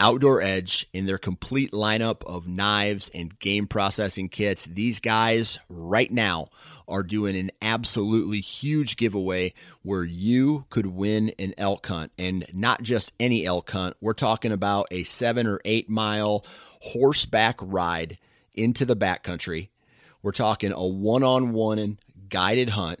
Outdoor Edge in their complete lineup of knives and game processing kits. These guys right now are doing an absolutely huge giveaway where you could win an elk hunt and not just any elk hunt. We're talking about a seven or eight mile horseback ride into the backcountry. We're talking a one on one guided hunt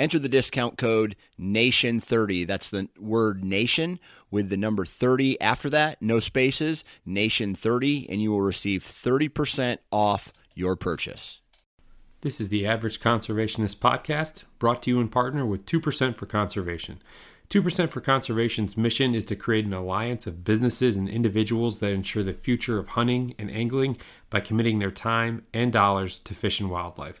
Enter the discount code NATION30. That's the word nation with the number 30 after that, no spaces, NATION30, and you will receive 30% off your purchase. This is the Average Conservationist Podcast, brought to you in partner with 2% for Conservation. 2% for Conservation's mission is to create an alliance of businesses and individuals that ensure the future of hunting and angling by committing their time and dollars to fish and wildlife.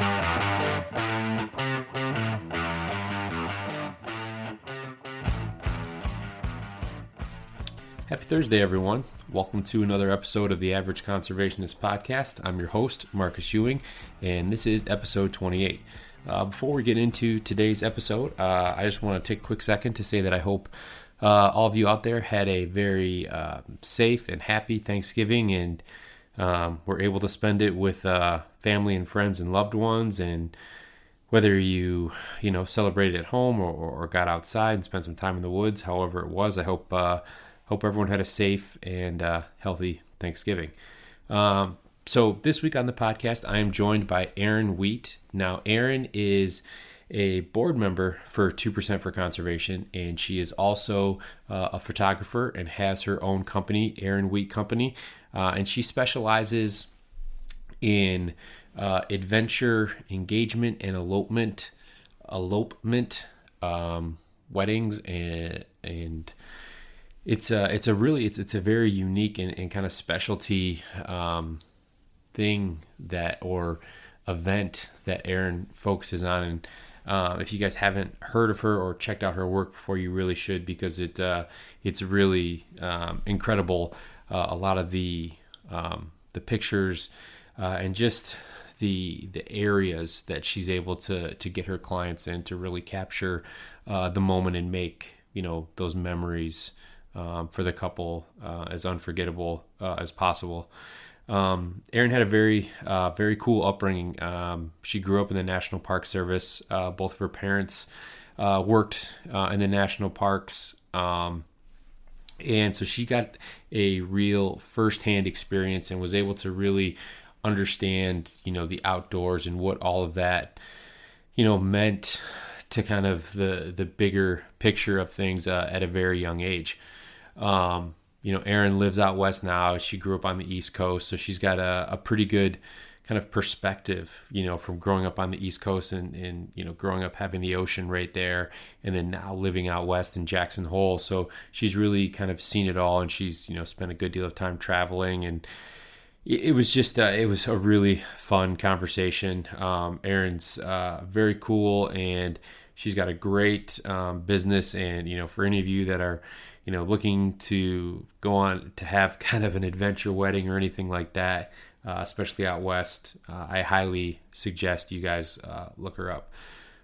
Happy Thursday, everyone. Welcome to another episode of the Average Conservationist Podcast. I'm your host, Marcus Ewing, and this is episode 28. Uh, before we get into today's episode, uh, I just want to take a quick second to say that I hope uh, all of you out there had a very uh, safe and happy Thanksgiving and um, were able to spend it with uh, family and friends and loved ones. And whether you, you know, celebrated at home or, or, got outside and spent some time in the woods, however it was, I hope uh, Hope everyone had a safe and uh, healthy Thanksgiving. Um, so, this week on the podcast, I am joined by Erin Wheat. Now, Erin is a board member for 2% for Conservation, and she is also uh, a photographer and has her own company, Erin Wheat Company. Uh, and she specializes in uh, adventure, engagement, and elopement, elopement, um, weddings, and, and it's a it's a really it's it's a very unique and, and kind of specialty um, thing that or event that Erin focuses on, and Uh, if you guys haven't heard of her or checked out her work before, you really should because it uh, it's really um, incredible. Uh, a lot of the um, the pictures uh, and just the the areas that she's able to to get her clients in to really capture uh, the moment and make you know those memories um, for the couple uh, as unforgettable uh, as possible. Um, Erin had a very, uh, very cool upbringing. Um, she grew up in the National Park Service. Uh, both of her parents uh, worked uh, in the national parks. Um, and so she got a real firsthand experience and was able to really understand, you know, the outdoors and what all of that, you know, meant to kind of the the bigger picture of things uh, at a very young age. Um, you know, Erin lives out west now. She grew up on the East Coast, so she's got a, a pretty good kind of perspective, you know, from growing up on the East Coast and, and, you know, growing up having the ocean right there and then now living out west in Jackson Hole. So she's really kind of seen it all and she's, you know, spent a good deal of time traveling and it was just, uh, it was a really fun conversation. Um, Erin's uh, very cool and she's got a great um, business. And, you know, for any of you that are, you know, looking to go on to have kind of an adventure wedding or anything like that, uh, especially out west, uh, I highly suggest you guys uh, look her up.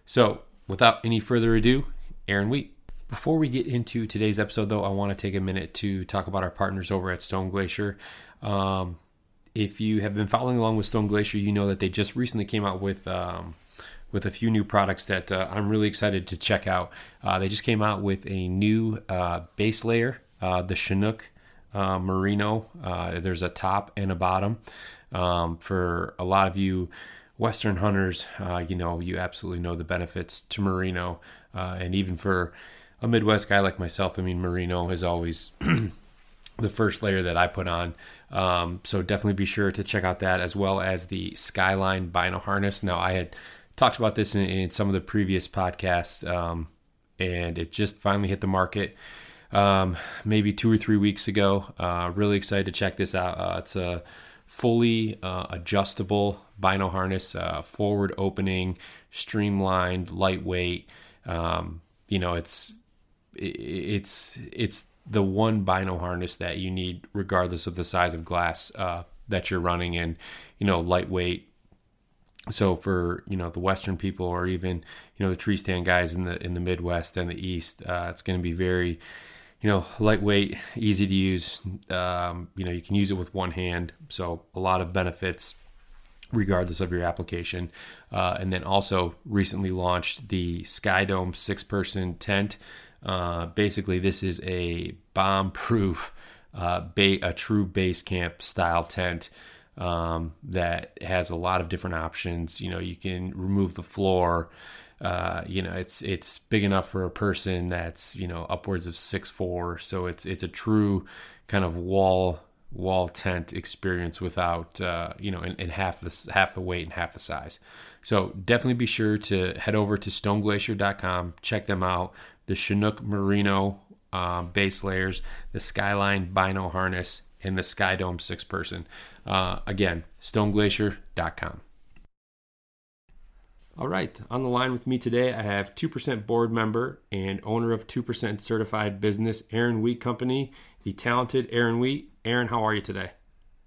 So, without any further ado, Erin Wheat. Before we get into today's episode, though, I want to take a minute to talk about our partners over at Stone Glacier. Um, if you have been following along with Stone Glacier, you know that they just recently came out with um, with a few new products that uh, I'm really excited to check out. Uh, they just came out with a new uh, base layer, uh, the Chinook uh, Merino. Uh, there's a top and a bottom. Um, for a lot of you Western hunters, you know, you absolutely know the benefits to Merino. and even for a Midwest guy like myself, I mean, Merino is always the first layer that I put on. Um, so definitely be sure to check out that as well as the Skyline Bino harness. Now, I had talked about this in, in some of the previous podcasts, um, and it just finally hit the market um, maybe two or three weeks ago. Uh, really excited to check this out. Uh, it's a fully uh, adjustable bino harness, uh, forward opening, streamlined, lightweight. Um, you know, it's it's it's the one bino harness that you need, regardless of the size of glass uh, that you're running in. You know, lightweight, so for you know the western people or even you know the tree stand guys in the in the midwest and the east uh, it's going to be very you know lightweight easy to use. Um, you know you can use it with one hand so a lot of benefits regardless of your application. Uh, and then also recently launched the skydome six person tent. Uh, basically this is a bomb proof uh, ba- a true base camp style tent um, that has a lot of different options. You know, you can remove the floor. Uh, you know, it's it's big enough for a person that's you know upwards of six four. So it's it's a true kind of wall wall tent experience without uh, you know in, in, half the half the weight and half the size. So definitely be sure to head over to stoneglacier.com, check them out. The Chinook Merino uh, base layers, the Skyline Bino harness, and the Skydome six person. Uh, again, stoneglacier.com. All right, on the line with me today, I have 2% board member and owner of 2% certified business, Erin Wheat Company, the talented Erin Wheat. Erin, how are you today?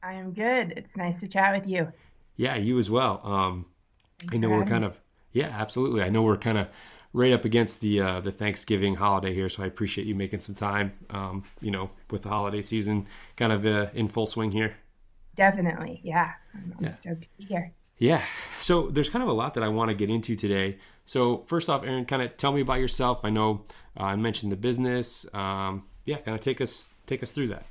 I am good. It's nice to chat with you. Yeah, you as well. Um, I know we're kind me. of, yeah, absolutely. I know we're kind of right up against the uh, the Thanksgiving holiday here, so I appreciate you making some time. Um, you know, with the holiday season kind of uh, in full swing here. Definitely, yeah. I'm, I'm yeah. stoked to be here. Yeah. So there's kind of a lot that I want to get into today. So first off, Erin, kind of tell me about yourself. I know uh, I mentioned the business. Um, yeah, kind of take us take us through that.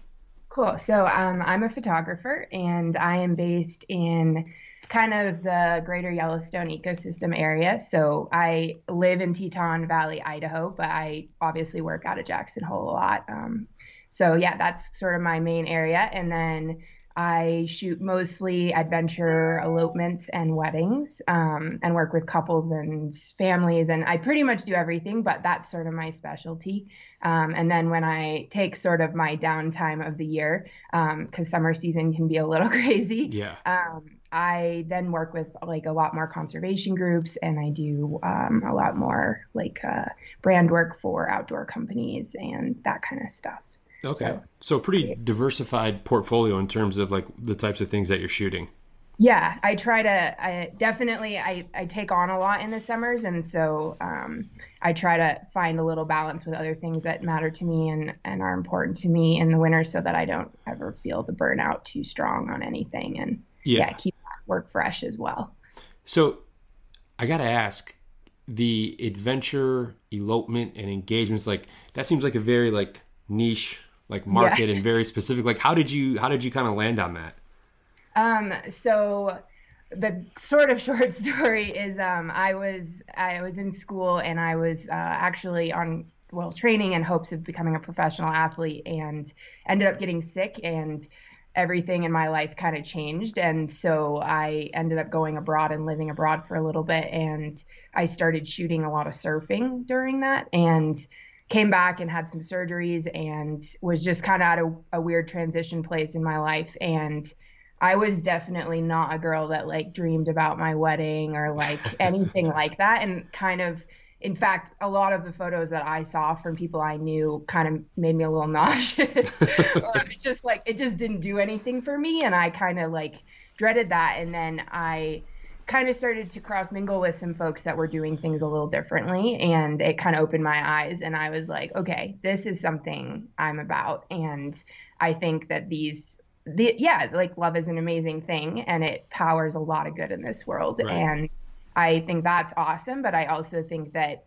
Cool. So um, I'm a photographer, and I am based in kind of the greater Yellowstone ecosystem area. So I live in Teton Valley, Idaho, but I obviously work out of Jackson Hole a lot. Um, so yeah, that's sort of my main area. And then I shoot mostly adventure elopements and weddings um, and work with couples and families. And I pretty much do everything, but that's sort of my specialty. Um, and then when I take sort of my downtime of the year, because um, summer season can be a little crazy, yeah. I then work with like a lot more conservation groups, and I do um, a lot more like uh, brand work for outdoor companies and that kind of stuff. Okay, so, so pretty diversified portfolio in terms of like the types of things that you're shooting. Yeah, I try to. I definitely I, I take on a lot in the summers, and so um, I try to find a little balance with other things that matter to me and and are important to me in the winter, so that I don't ever feel the burnout too strong on anything, and yeah, yeah keep work fresh as well. So, I gotta ask, the adventure, elopement, and engagements like that seems like a very like niche like market yeah. and very specific. Like, how did you how did you kind of land on that? Um, so the sort of short story is um, I was I was in school and I was uh, actually on well training in hopes of becoming a professional athlete and ended up getting sick and everything in my life kind of changed. And so I ended up going abroad and living abroad for a little bit. And I started shooting a lot of surfing during that and came back and had some surgeries and was just kind of at a, a weird transition place in my life. And I was definitely not a girl that like dreamed about my wedding or like anything like that. And kind of, in fact, a lot of the photos that I saw from people I knew kind of made me a little nauseous. or just like, it just didn't do anything for me. And I kind of like dreaded that. And then I kind of started to cross mingle with some folks that were doing things a little differently. And it kind of opened my eyes. And I was like, okay, this is something I'm about. And I think that these the yeah, like love is an amazing thing and it powers a lot of good in this world. Right. And I think that's awesome, but I also think that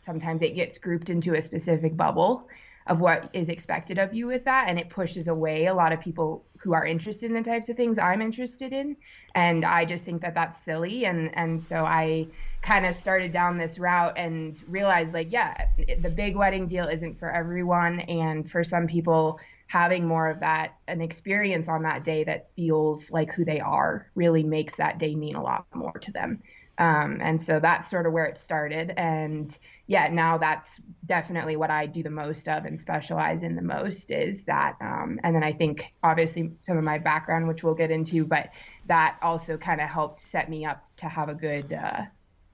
sometimes it gets grouped into a specific bubble of what is expected of you with that and it pushes away a lot of people who are interested in the types of things I'm interested in and I just think that that's silly and and so I kind of started down this route and realized like yeah the big wedding deal isn't for everyone and for some people having more of that an experience on that day that feels like who they are really makes that day mean a lot more to them um, and so that's sort of where it started and yeah now that's definitely what i do the most of and specialize in the most is that um, and then i think obviously some of my background which we'll get into but that also kind of helped set me up to have a good uh,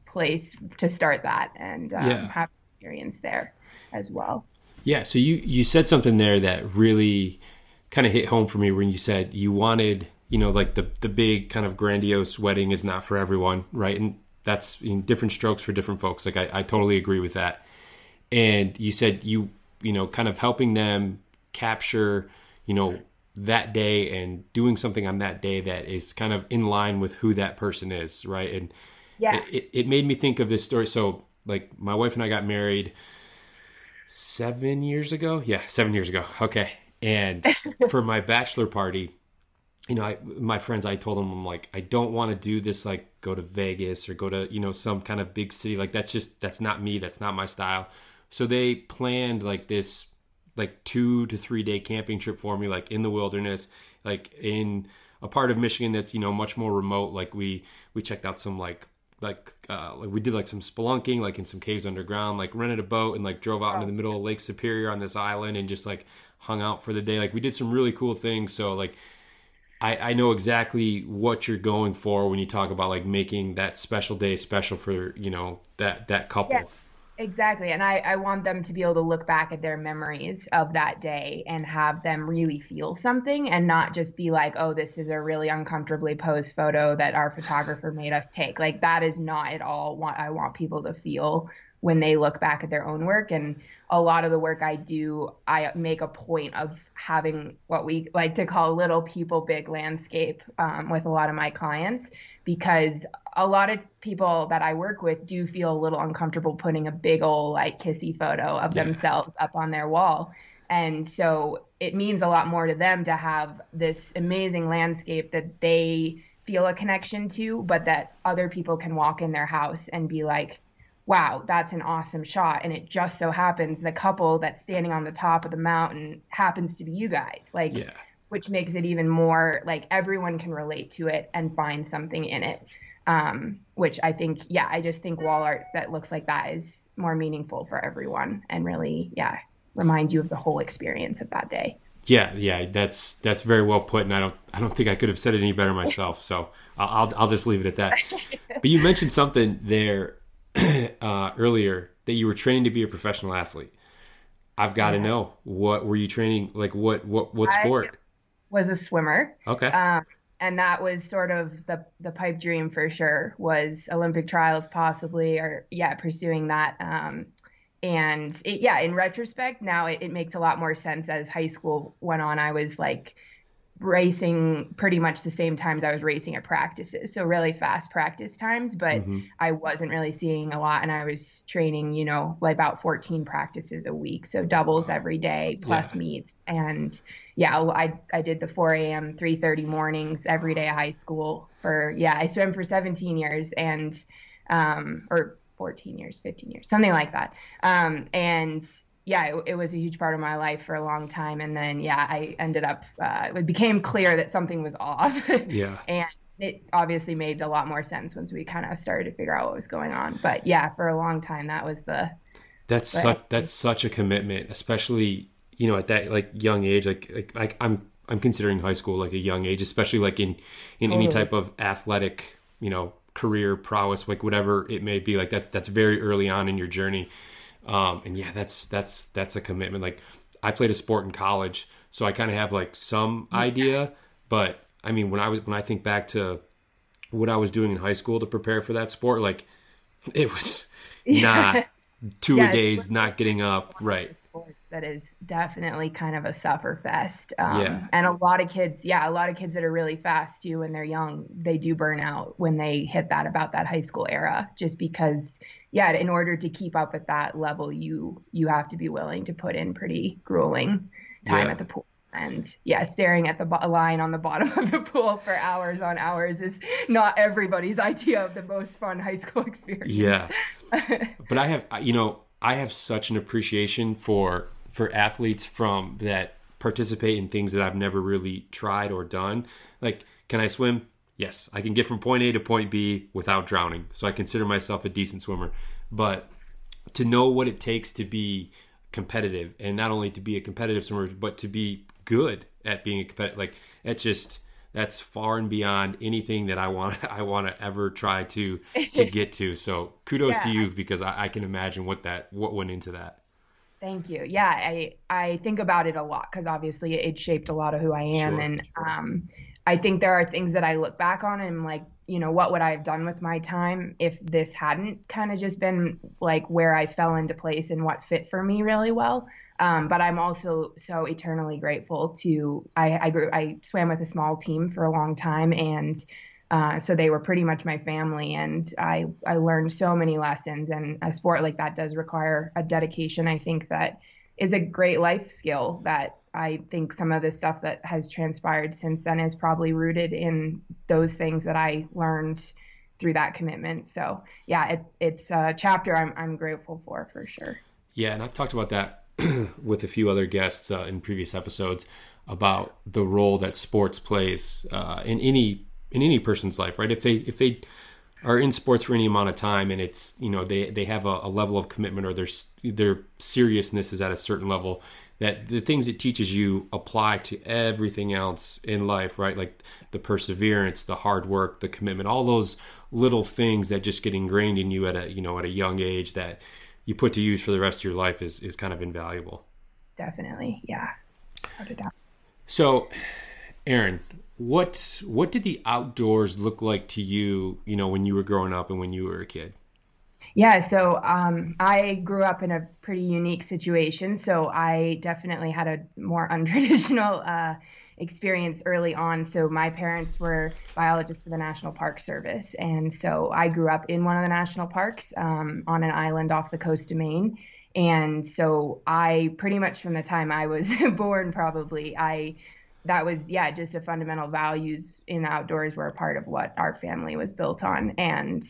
place to start that and um, yeah. have experience there as well yeah. So you you said something there that really kind of hit home for me when you said you wanted you know like the the big kind of grandiose wedding is not for everyone, right? And that's in different strokes for different folks. Like I, I totally agree with that. And you said you you know kind of helping them capture you know that day and doing something on that day that is kind of in line with who that person is, right? And yeah, it, it made me think of this story. So like my wife and I got married seven years ago. Yeah, seven years ago. Okay. And for my bachelor party, you know, I, my friends, I told them, I'm like, I don't want to do this, like go to Vegas or go to, you know, some kind of big city. Like that's just, that's not me. That's not my style. So they planned like this, like two to three day camping trip for me, like in the wilderness, like in a part of Michigan that's, you know, much more remote. Like we, we checked out some like like uh, like we did like some spelunking like in some caves underground like rented a boat and like drove out into the middle of lake superior on this island and just like hung out for the day like we did some really cool things so like I, I know exactly what you're going for when you talk about like making that special day special for you know that that couple yeah. Exactly. And I, I want them to be able to look back at their memories of that day and have them really feel something and not just be like, oh, this is a really uncomfortably posed photo that our photographer made us take. Like, that is not at all what I want people to feel when they look back at their own work. And a lot of the work I do, I make a point of having what we like to call little people, big landscape um, with a lot of my clients because a lot of people that I work with do feel a little uncomfortable putting a big old like kissy photo of yeah. themselves up on their wall. And so it means a lot more to them to have this amazing landscape that they feel a connection to, but that other people can walk in their house and be like, wow, that's an awesome shot. And it just so happens the couple that's standing on the top of the mountain happens to be you guys. Like, yeah. which makes it even more like everyone can relate to it and find something in it. Um, which I think, yeah, I just think wall art that looks like that is more meaningful for everyone and really, yeah, reminds you of the whole experience of that day. Yeah, yeah, that's that's very well put, and I don't I don't think I could have said it any better myself. So I'll I'll just leave it at that. but you mentioned something there uh, earlier that you were training to be a professional athlete. I've got to yeah. know what were you training? Like what what what sport? I was a swimmer. Okay. Um, and that was sort of the the pipe dream for sure was Olympic trials possibly or yeah pursuing that. Um, and it, yeah, in retrospect, now it, it makes a lot more sense as high school went on. I was like racing pretty much the same times I was racing at practices. So really fast practice times, but mm-hmm. I wasn't really seeing a lot and I was training, you know, like about 14 practices a week. So doubles every day plus yeah. meets. And yeah, I, I did the 4 a.m., 3.30 mornings every day of high school for, yeah, I swam for 17 years and, um, or 14 years, 15 years, something like that. Um, and yeah, it, it, was a huge part of my life for a long time. And then, yeah, I ended up, uh, it became clear that something was off. yeah. and it obviously made a lot more sense once we kind of started to figure out what was going on. But yeah, for a long time, that was the. That's such, that's such a commitment, especially, you know, at that like young age, like, like, like I'm, I'm considering high school like a young age, especially like in, in totally. any type of athletic, you know, career prowess, like whatever it may be like that, that's very early on in your journey um, and yeah, that's that's that's a commitment. Like I played a sport in college, so I kind of have like some idea. But I mean, when I was when I think back to what I was doing in high school to prepare for that sport, like it was not two yeah, days not getting up right sports that is definitely kind of a suffer fest um, yeah. and a lot of kids yeah a lot of kids that are really fast too when they're young they do burn out when they hit that about that high school era just because yeah in order to keep up at that level you you have to be willing to put in pretty grueling time yeah. at the pool and yeah, staring at the bo- line on the bottom of the pool for hours on hours is not everybody's idea of the most fun high school experience. Yeah. but I have, you know, I have such an appreciation for for athletes from that participate in things that I've never really tried or done. Like, can I swim? Yes, I can get from point A to point B without drowning. So I consider myself a decent swimmer. But to know what it takes to be competitive and not only to be a competitive swimmer, but to be good at being a competitive, like that's just that's far and beyond anything that I want I want to ever try to to get to. So kudos yeah. to you because I, I, can imagine what that what went into that. Thank you. Yeah, I I think about it a lot because obviously it shaped a lot of who I am, sure. and um, I think there are things that I look back on and like, you know, what would I have done with my time if this hadn't kind of just been like where I fell into place and what fit for me really well. Um, but I'm also so eternally grateful to I, I grew I swam with a small team for a long time and uh, so they were pretty much my family and I I learned so many lessons and a sport like that does require a dedication I think that is a great life skill that I think some of the stuff that has transpired since then is probably rooted in those things that I learned through that commitment. So yeah, it, it's a chapter I'm I'm grateful for for sure. Yeah, and I've talked about that with a few other guests uh, in previous episodes about the role that sports plays uh, in any in any person's life, right? If they if they are in sports for any amount of time and it's you know they they have a, a level of commitment or their their seriousness is at a certain level that the things it teaches you apply to everything else in life, right? Like the perseverance, the hard work, the commitment, all those little things that just get ingrained in you at a you know at a young age that you put to use for the rest of your life is is kind of invaluable. Definitely, yeah. So, Erin, what what did the outdoors look like to you? You know, when you were growing up and when you were a kid. Yeah, so um, I grew up in a pretty unique situation. So I definitely had a more untraditional uh, experience early on. So my parents were biologists for the National Park Service, and so I grew up in one of the national parks um, on an island off the coast of Maine. And so I pretty much from the time I was born, probably I that was yeah just a fundamental values in the outdoors were a part of what our family was built on and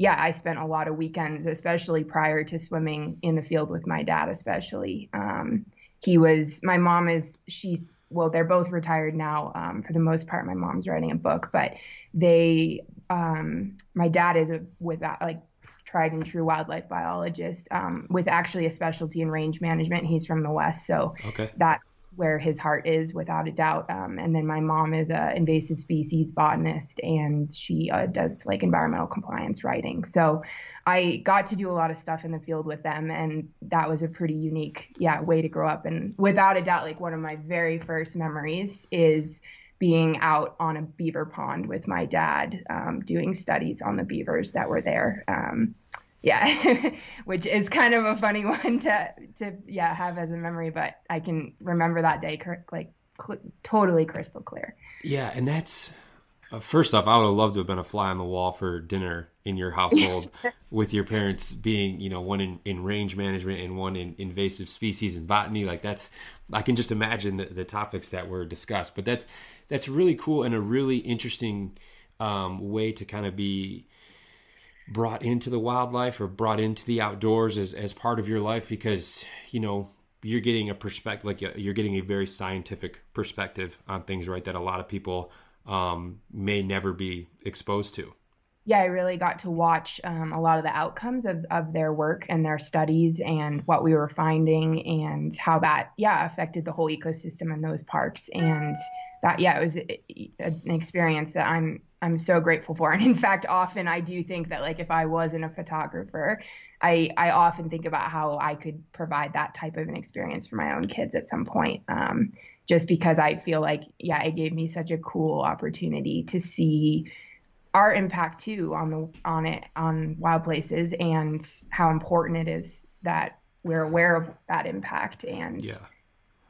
yeah i spent a lot of weekends especially prior to swimming in the field with my dad especially um, he was my mom is she's well, they're both retired now. Um, for the most part, my mom's writing a book, but they, um, my dad is a, with that like tried and true wildlife biologist um, with actually a specialty in range management. He's from the West, so okay. that's where his heart is without a doubt. Um, and then my mom is a invasive species botanist, and she uh, does like environmental compliance writing. So I got to do a lot of stuff in the field with them, and that was a pretty unique, yeah, way to grow up. And without a doubt, like one of my very first memories is being out on a beaver pond with my dad, um, doing studies on the beavers that were there. Um, yeah, which is kind of a funny one to to yeah have as a memory, but I can remember that day like cl- totally crystal clear. Yeah, and that's uh, first off, I would have loved to have been a fly on the wall for dinner in your household with your parents being, you know, one in, in range management and one in invasive species and botany. Like that's, I can just imagine the, the topics that were discussed. But that's that's really cool and a really interesting um, way to kind of be brought into the wildlife or brought into the outdoors as, as part of your life because you know you're getting a perspective like you're getting a very scientific perspective on things right that a lot of people um, may never be exposed to yeah i really got to watch um, a lot of the outcomes of, of their work and their studies and what we were finding and how that yeah affected the whole ecosystem in those parks and that yeah it was an experience that i'm I'm so grateful for. And in fact, often I do think that like if I wasn't a photographer, I I often think about how I could provide that type of an experience for my own kids at some point. Um, just because I feel like yeah, it gave me such a cool opportunity to see our impact too on the on it on wild places and how important it is that we're aware of that impact and yeah.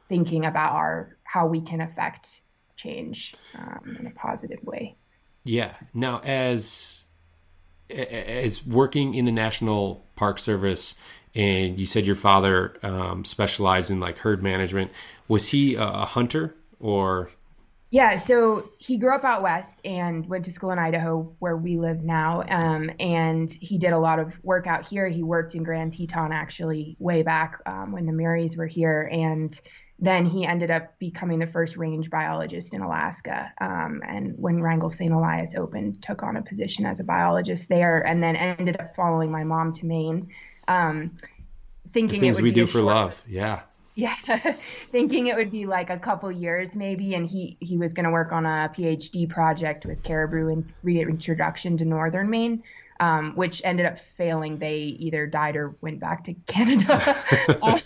thinking about our how we can affect change um, in a positive way. Yeah. Now, as as working in the National Park Service, and you said your father um, specialized in like herd management. Was he a, a hunter or? Yeah, so he grew up out west and went to school in Idaho, where we live now. Um, and he did a lot of work out here. He worked in Grand Teton actually way back um, when the Muries were here, and then he ended up becoming the first range biologist in Alaska. Um, and when Wrangell St. Elias opened, took on a position as a biologist there, and then ended up following my mom to Maine. Um, thinking the things we do for short, love, yeah, yeah, thinking it would be like a couple years maybe, and he he was going to work on a PhD project with caribou and reintroduction to northern Maine um, which ended up failing. They either died or went back to Canada. um,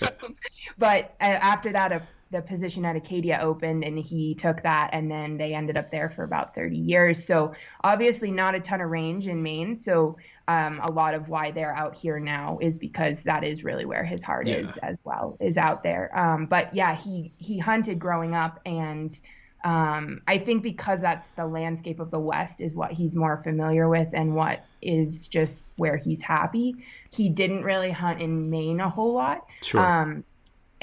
but uh, after that, a, the position at Acadia opened and he took that, and then they ended up there for about 30 years. So obviously, not a ton of range in Maine. So um, a lot of why they're out here now is because that is really where his heart yeah. is as well, is out there. Um, but yeah, he he hunted growing up and um, I think because that's the landscape of the West is what he's more familiar with and what is just where he's happy. He didn't really hunt in Maine a whole lot. Sure.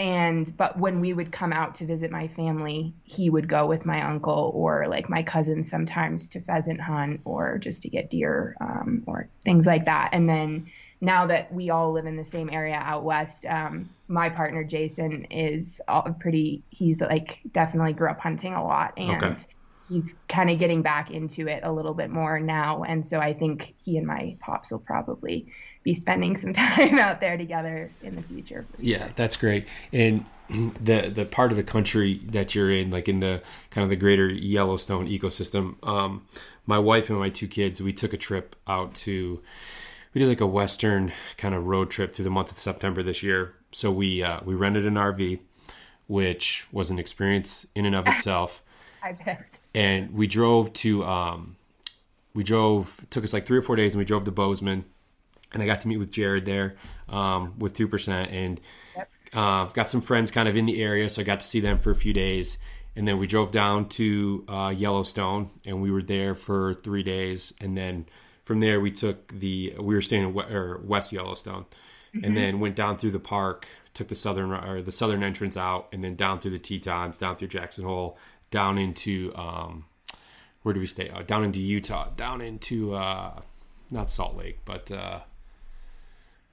And but when we would come out to visit my family, he would go with my uncle or like my cousin sometimes to pheasant hunt or just to get deer um, or things like that. And then now that we all live in the same area out west, um, my partner Jason is pretty. He's like definitely grew up hunting a lot, and okay. He's kind of getting back into it a little bit more now. And so I think he and my pops will probably be spending some time out there together in the future. Yeah, that's great. And the the part of the country that you're in, like in the kind of the greater Yellowstone ecosystem, um, my wife and my two kids, we took a trip out to we did like a western kind of road trip through the month of September this year. So we uh, we rented an RV, which was an experience in and of itself. I bet. And we drove to um, we drove it took us like three or four days, and we drove to Bozeman, and I got to meet with Jared there um, with two percent, and yep. uh, got some friends kind of in the area, so I got to see them for a few days. And then we drove down to uh, Yellowstone, and we were there for three days, and then from there, we took the we were staying in West Yellowstone, mm-hmm. and then went down through the park, took the southern or the southern entrance out, and then down through the Tetons, down through Jackson Hole, down into um, where do we stay? Uh, down into Utah, down into uh, not Salt Lake, but uh,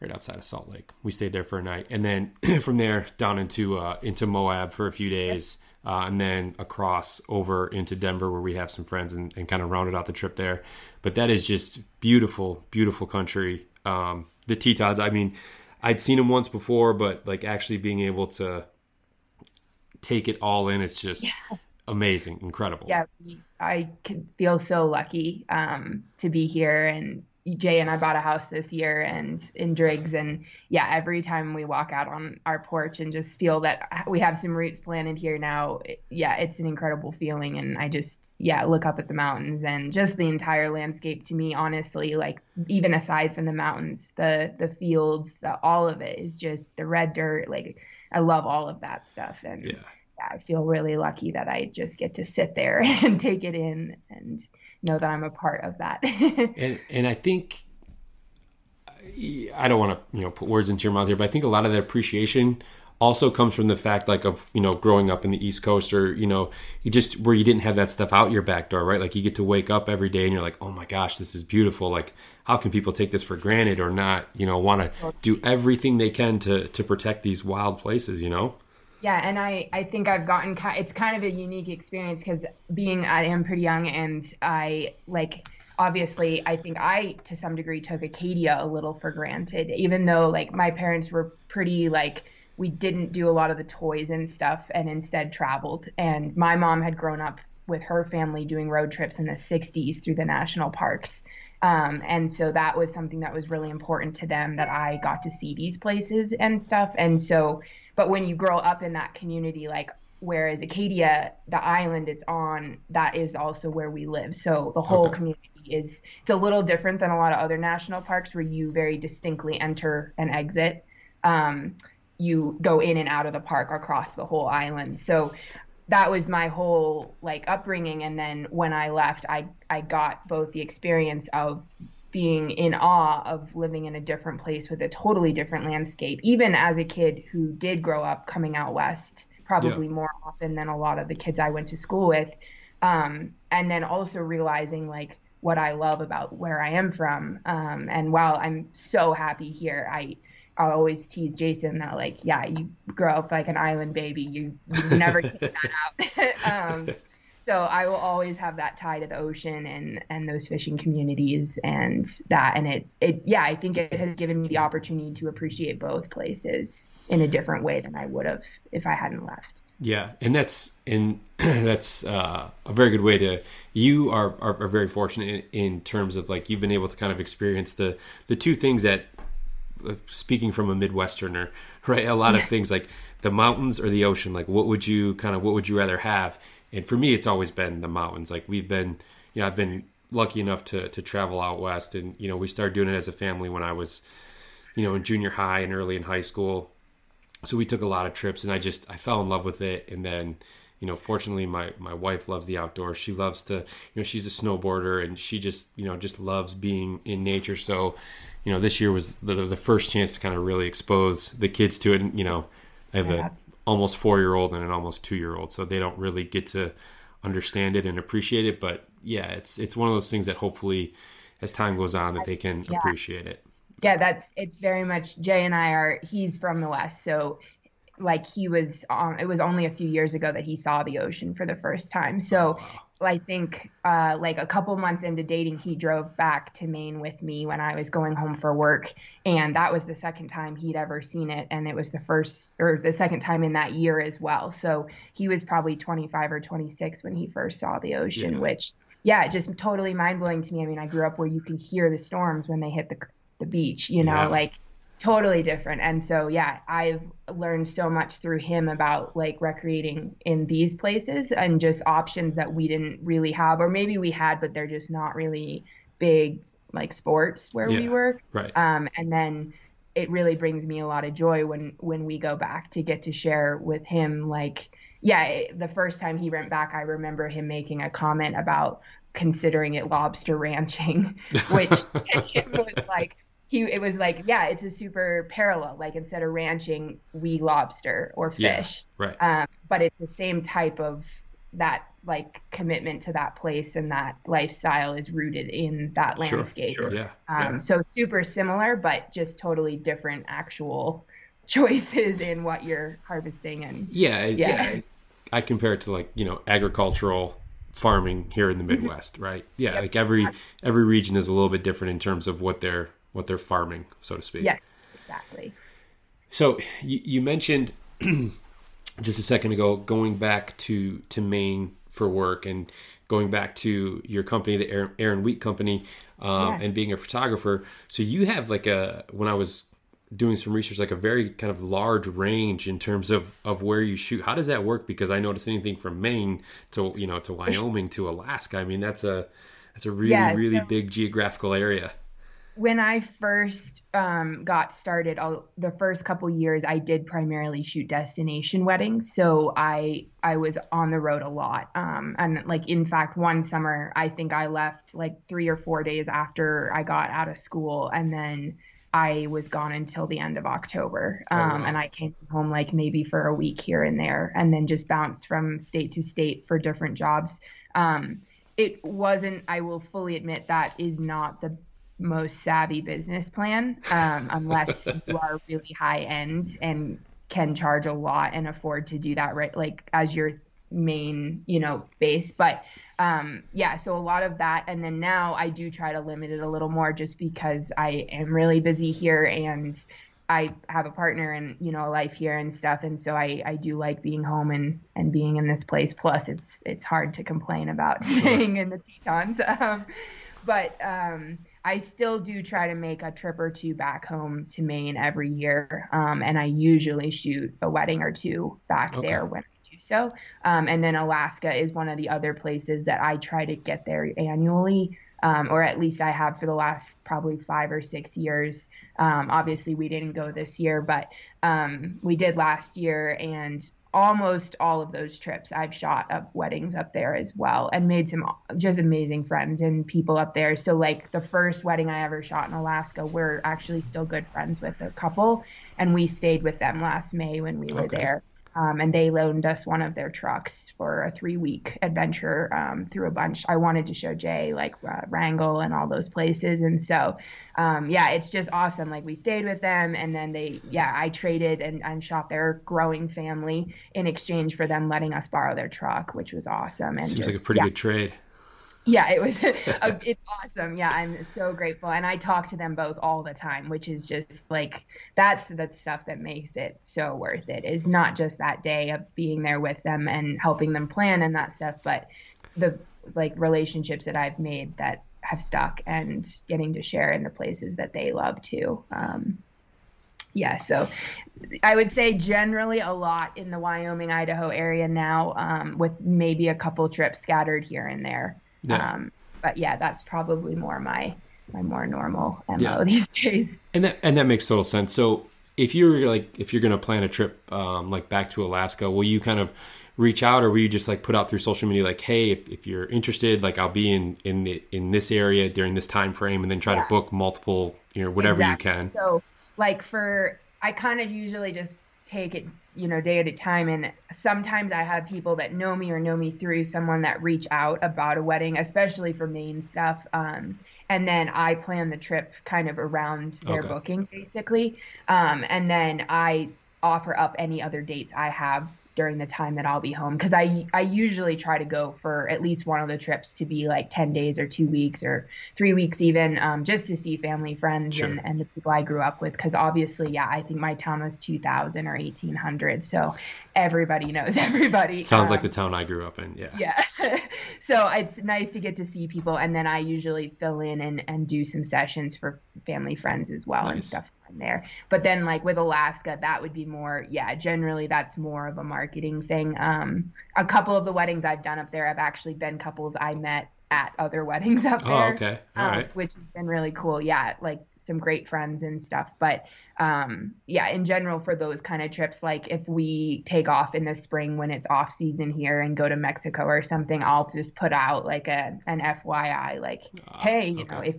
right outside of Salt Lake. We stayed there for a night, and then from there down into uh, into Moab for a few days, uh, and then across over into Denver where we have some friends and, and kind of rounded out the trip there. But that is just beautiful, beautiful country. Um, the Tetons, I mean, I'd seen them once before, but like actually being able to take it all in, it's just yeah. Amazing, incredible. Yeah, I feel so lucky um, to be here. And Jay and I bought a house this year and in Driggs. And yeah, every time we walk out on our porch and just feel that we have some roots planted here now, it, yeah, it's an incredible feeling. And I just yeah, look up at the mountains and just the entire landscape to me honestly, like even aside from the mountains, the the fields, the, all of it is just the red dirt, like I love all of that stuff. And yeah. Yeah, I feel really lucky that I just get to sit there and take it in and know that I'm a part of that. and and I think I don't want to you know put words into your mouth here, but I think a lot of the appreciation also comes from the fact like of you know growing up in the East Coast or you know you just where you didn't have that stuff out your back door, right? Like you get to wake up every day and you're like, oh my gosh, this is beautiful. Like how can people take this for granted or not? You know, want to do everything they can to to protect these wild places. You know. Yeah, and I I think I've gotten it's kind of a unique experience because being I am pretty young and I like obviously I think I to some degree took Acadia a little for granted even though like my parents were pretty like we didn't do a lot of the toys and stuff and instead traveled. And my mom had grown up with her family doing road trips in the 60s through the national parks um, and so that was something that was really important to them that I got to see these places and stuff and so but when you grow up in that community, like whereas Acadia, the island it's on, that is also where we live. So the whole okay. community is it's a little different than a lot of other national parks where you very distinctly enter and exit. Um, you go in and out of the park across the whole island. So that was my whole like upbringing and then when I left I I got both the experience of being in awe of living in a different place with a totally different landscape, even as a kid who did grow up coming out west, probably yeah. more often than a lot of the kids I went to school with. Um, and then also realizing like what I love about where I am from. Um, and while I'm so happy here, I I always tease Jason that like, yeah, you grow up like an island baby. You, you never take that out. um, so I will always have that tie to the ocean and and those fishing communities and that and it it yeah I think it has given me the opportunity to appreciate both places in a different way than I would have if I hadn't left. Yeah, and that's and that's uh, a very good way to. You are, are, are very fortunate in, in, terms of like you've been able to kind of experience the the two things that, Uh, speaking from a Midwesterner, right? A lot of things like the mountains or the ocean. Like, what would you kind of what would you rather have? and for me, it's always been the mountains. Like we've been, you know, I've been lucky enough to to travel out west, and you know, we started doing it as a family when I was, you know, in junior high and early in high school. So we took a lot of trips, and I just I fell in love with it, and then. You know, fortunately, my, my wife loves the outdoors. She loves to, you know, she's a snowboarder and she just, you know, just loves being in nature. So, you know, this year was the, the first chance to kind of really expose the kids to it. And, you know, I have yeah. a almost four year old and an almost two year old, so they don't really get to understand it and appreciate it. But yeah, it's it's one of those things that hopefully, as time goes on, that they can yeah. appreciate it. Yeah, that's it's very much Jay and I are. He's from the west, so like he was on. It was only a few years ago that he saw the ocean for the first time. So. I think uh, like a couple months into dating, he drove back to Maine with me when I was going home for work, and that was the second time he'd ever seen it, and it was the first or the second time in that year as well. So he was probably 25 or 26 when he first saw the ocean, yeah. which yeah, just totally mind blowing to me. I mean, I grew up where you can hear the storms when they hit the the beach, you know, yeah. like totally different. And so yeah i've learned so much through him about like recreating in these places and just options that we didn't really have or maybe we had but they're just not really big like sports where yeah, we were. right. Um and then it really brings me a lot of joy when when we go back to get to share with him like yeah the first time he went back i remember him making a comment about considering it lobster ranching which to him was like he it was like yeah it's a super parallel like instead of ranching we lobster or fish yeah, right um, but it's the same type of that like commitment to that place and that lifestyle is rooted in that landscape sure, sure. Yeah, um, yeah. so super similar but just totally different actual choices in what you're harvesting and yeah yeah, yeah. i compare it to like you know agricultural farming here in the mm-hmm. midwest right yeah yep. like every every region is a little bit different in terms of what they're what they're farming, so to speak. Yes, exactly. So you, you mentioned just a second ago going back to to Maine for work and going back to your company, the Erin, Erin Wheat Company, um, yeah. and being a photographer. So you have like a when I was doing some research, like a very kind of large range in terms of of where you shoot. How does that work? Because I noticed anything from Maine to you know to Wyoming to Alaska. I mean, that's a that's a really really so big geographical area when I first um, got started, I'll, the first couple years, I did primarily shoot destination weddings. So I I was on the road a lot. Um, and like in fact, one summer, I think I left like three or four days after I got out of school, and then I was gone until the end of October. Um, oh, wow. And I came home like maybe for a week here and there, and then just bounced from state to state for different jobs. Um, it wasn't. I will fully admit that is not the most savvy business plan um, unless you are really high end and can charge a lot and afford to do that right like as your main you know base. But um yeah so a lot of that. And then now i do try to limit it a little more just because i am really busy here and i have a partner and you know a life here and stuff. And so i i do like being home and and being in this place. Plus it's it's hard to complain about staying in the tetons. Um but um I still do try to make a trip or two back home to Maine every year. Um, and I usually shoot a wedding or two back okay. there when I do so. Um, and then Alaska is one of the other places that I try to get there annually. Um, or at least I have for the last probably five or six years. Um, obviously, we didn't go this year, but um, we did last year, and almost all of those trips I've shot up weddings up there as well and made some just amazing friends and people up there. So like the first wedding I ever shot in Alaska, we're actually still good friends with a couple and we stayed with them last May when we were okay. there. Um, and they loaned us one of their trucks for a three week adventure um, through a bunch. I wanted to show Jay like uh, Wrangell and all those places. And so, um, yeah, it's just awesome. Like we stayed with them and then they, yeah, I traded and, and shot their growing family in exchange for them letting us borrow their truck, which was awesome. And Seems just, like a pretty yeah. good trade yeah it was it's awesome. Yeah i'm so grateful and i talk to them both all the time which is just like that's the stuff that makes it so worth it is not just that day of being there with them and helping them plan and that stuff but the like relationships that i've made that have stuck and getting to share in the places that they love too. Um, yeah so i would say generally a lot in the wyoming idaho area now um, with maybe a couple trips scattered here and there yeah. Um, but yeah, that's probably more my my more normal mo yeah. these days. And that and that makes total sense. So if you're like if you're going to plan a trip um, like back to Alaska, will you kind of reach out or will you just like put out through social media like hey if, if you're interested like i'll be in in the, in this area during this time frame and then try yeah. to book multiple you know whatever exactly. you can so like for i kind of usually just take it you know day at a time. And sometimes i have people that know me or know me through someone that reach out about a wedding especially for Maine stuff. Um, and then i plan the trip kind of around their okay. booking basically. Um, and then i offer up any other dates i have during the time that I'll be home because I I usually try to go for at least one of the trips to be like 10 days or 2 weeks or 3 weeks even um, just to see family friends sure. and, and the people I grew up with because obviously yeah I think my town was 2000 or 1800 so everybody knows everybody sounds um, like the town I grew up in yeah yeah so it's nice to get to see people and then I usually fill in and and do some sessions for family friends as well nice. and stuff there. But then like with Alaska, that would be more, yeah, generally that's more of a marketing thing. Um, a couple of the weddings I've done up there have actually been couples I met at other weddings up oh, there. Oh, okay. All um, right. Which has been really cool. Yeah, like some great friends and stuff. But um, yeah, in general, for those kind of trips, like if we take off in the spring when it's off season here and go to Mexico or something, I'll just put out like a an FYI, like, uh, hey, you okay. know, if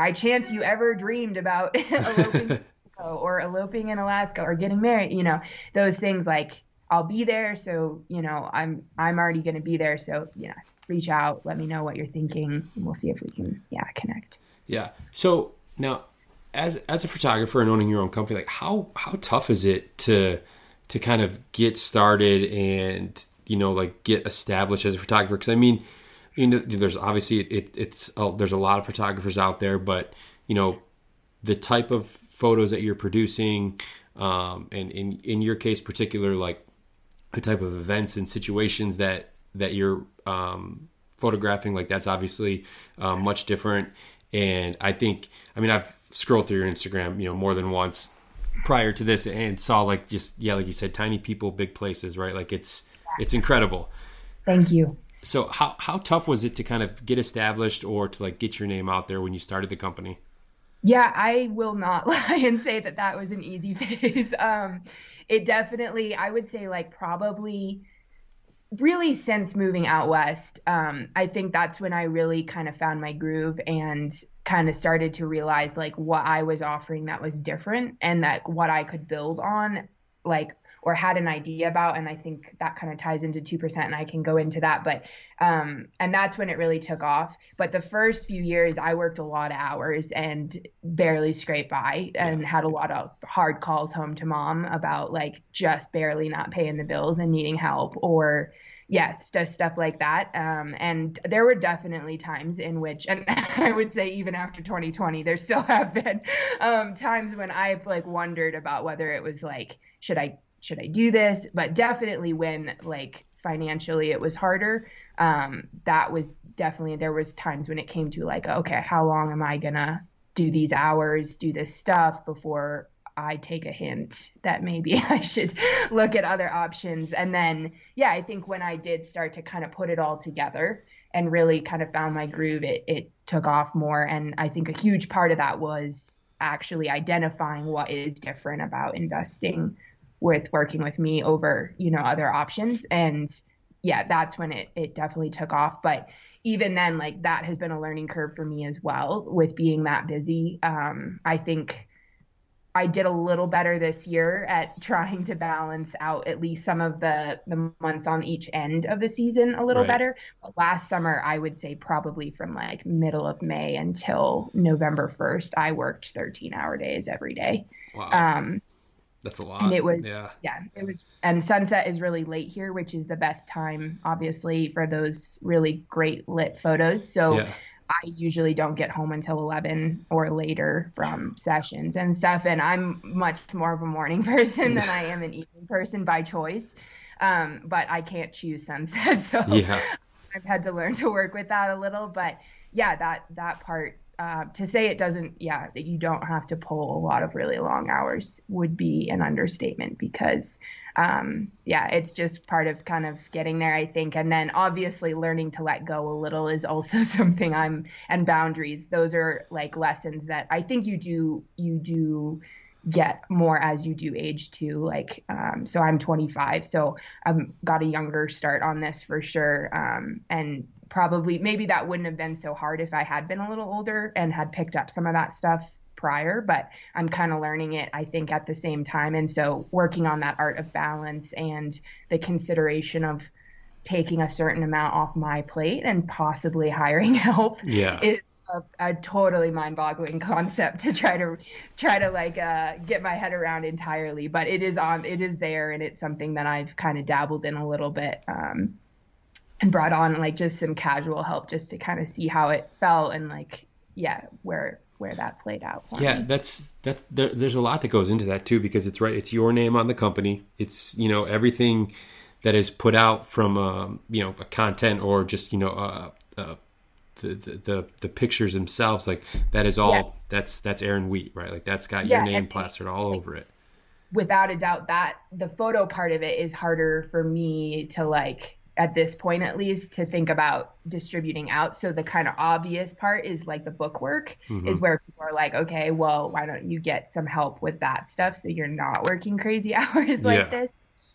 by chance you ever dreamed about eloping in Mexico or eloping in Alaska or getting married, you know, those things like I'll be there. So, you know, I'm I'm already gonna be there. So, yeah, reach out, let me know what you're thinking, and we'll see if we can, yeah, connect. Yeah. So now as as a photographer and owning your own company, like how how tough is it to to kind of get started and you know like get established as a photographer? Because I mean, you know, there's obviously it, it's uh, there's a lot of photographers out there, but you know, the type of photos that you're producing, um, and in in your case particular, like the type of events and situations that that you're um, photographing, like that's obviously uh, much different. And I think, I mean, I've scrolled through your Instagram, you know, more than once prior to this and saw like just yeah, like you said, tiny people, big places, right? Like it's it's incredible. Thank you. So how how tough was it to kind of get established or to like get your name out there when you started the company? Yeah, I will not lie and say that that was an easy phase. Um, it definitely, I would say, like probably really since moving out west, um, I think that's when I really kind of found my groove and kind of started to realize like what I was offering that was different and that what I could build on, like or had an idea about and i think that kind of ties into 2% and i can go into that but um, and that's when it really took off but the first few years i worked a lot of hours and barely scraped by and had a lot of hard calls home to mom about like just barely not paying the bills and needing help or yeah, just stuff like that. Um, and there were definitely times in which, and I would say even after 2020, there still have been um, times when I've like wondered about whether it was like, should I should I do this? But definitely when like financially it was harder, um, that was definitely there was times when it came to like, okay, how long am I gonna do these hours, do this stuff before I take a hint that maybe I should look at other options. And then, yeah, I think when I did start to kind of put it all together and really kind of found my groove, it, it took off more. And I think a huge part of that was actually identifying what is different about investing with working with me over you know other options and yeah that's when it it definitely took off but even then like that has been a learning curve for me as well with being that busy um i think I did a little better this year at trying to balance out at least some of the the months on each end of the season a little right. better. But last summer, I would say probably from like middle of May until November 1st, I worked 13 hour days every day. Wow. Um, that's a lot. And it was yeah. yeah, it was and sunset is really late here, which is the best time obviously for those really great lit photos. So yeah. I usually don't get home until 11 or later from sessions and stuff and I'm much more of a morning person than I am an evening person by choice. Um, but I can't choose sunset, so yeah. I've had to learn to work with that a little, but yeah, that that part uh, to say it doesn't, yeah, that you don't have to pull a lot of really long hours would be an understatement because, um, yeah, it's just part of kind of getting there, I think. And then obviously learning to let go a little is also something I'm, and boundaries. Those are like lessons that I think you do, you do get more as you do age too like um, so i'm 25 so i've got a younger start on this for sure um, and probably maybe that wouldn't have been so hard if I had been a little older and had picked up some of that stuff prior, but I'm kind of learning it, I think, at the same time. And so working on that art of balance and the consideration of taking a certain amount off my plate and possibly hiring help yeah. is a, a totally mind-boggling concept to try to try to like uh, get my head around entirely. But it is on, it is there, and it's something that I've kind of dabbled in a little bit. Um, and brought on like just some casual help just to kind of see how it felt and like yeah where where that played out yeah me. that's that's there, there's a lot that goes into that too because it's right it's your name on the company it's you know everything that is put out from um, you know a content or just you know uh, uh, the, the the pictures themselves like that is all yeah. that's that's Erin Wheat right like that's got yeah, your name plastered all over it without a doubt that the photo part of it is harder for me to like at this point at least to think about distributing out so the kind of obvious part is like the book work mm-hmm. is where people are like okay well why don't you get some help with that stuff so you're not working crazy hours like yeah. this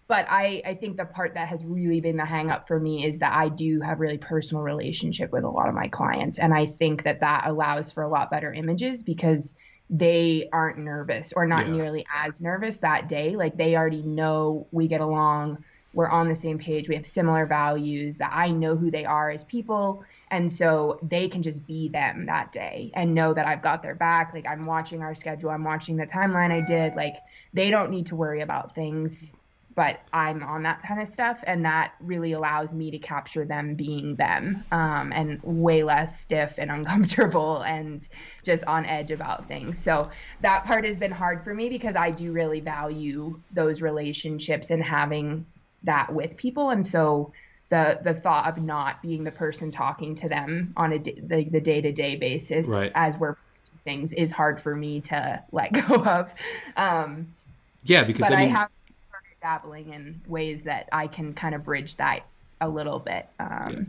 but I, I think the part that has really been the hang up for me is that I do have really personal relationship with a lot of my clients and I think that that allows for a lot better images because they aren't nervous or not yeah. nearly as nervous that day like they already know we get along we're on the same page, we have similar values, that I know who they are as people. And so they can just be them that day and know that I've got their back. Like I'm watching our schedule, I'm watching the timeline I did. Like they don't need to worry about things but I'm on that kind of stuff, and that really allows me to capture them being them, um, and way less stiff and uncomfortable and just on edge about things. So that part has been hard for me because I do really value those relationships and having that with people, and so the the thought of not being the person talking to them on a the, the day-to-day basis right. as we're things is hard for me to let go of um, yeah because but I, mean, I have started dabbling in ways that i can kind of bridge that a little bit um, yeah.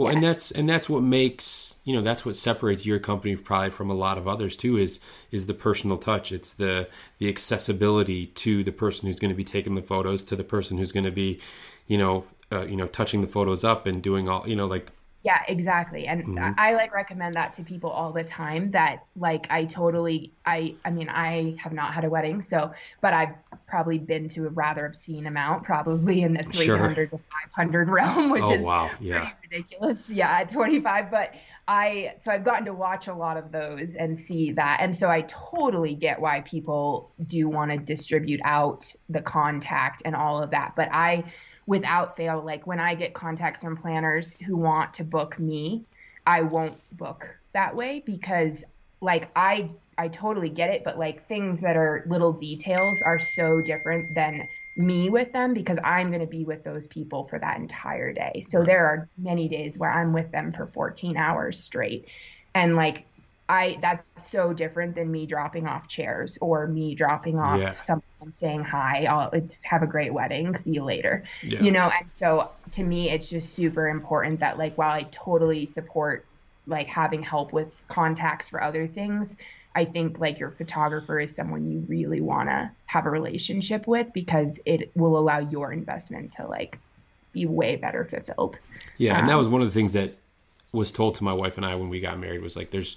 Well yeah. and that's and that's what makes you know that's what separates your company probably from a lot of others too is is the personal touch it's the the accessibility to the person who's going to be taking the photos to the person who's going to be you know uh, you know touching the photos up and doing all you know like yeah exactly and mm-hmm. I, I like recommend that to people all the time that like i totally i i mean i have not had a wedding so but i've probably been to a rather obscene amount probably in the 300 sure. to 500 realm which oh, is wow. yeah. ridiculous yeah at 25 but i so i've gotten to watch a lot of those and see that and so i totally get why people do want to distribute out the contact and all of that but i without fail like when i get contacts from planners who want to book me i won't book that way because like i i totally get it but like things that are little details are so different than me with them because i'm going to be with those people for that entire day. So there are many days where i'm with them for 14 hours straight. And like I that's so different than me dropping off chairs or me dropping off yeah. someone saying hi. I'll it's have a great wedding. See you later. Yeah. You know, and so to me it's just super important that like while I totally support like having help with contacts for other things, I think like your photographer is someone you really want to have a relationship with because it will allow your investment to like be way better fulfilled. Yeah, um, and that um, was one of the things that was told to my wife and I when we got married was like there's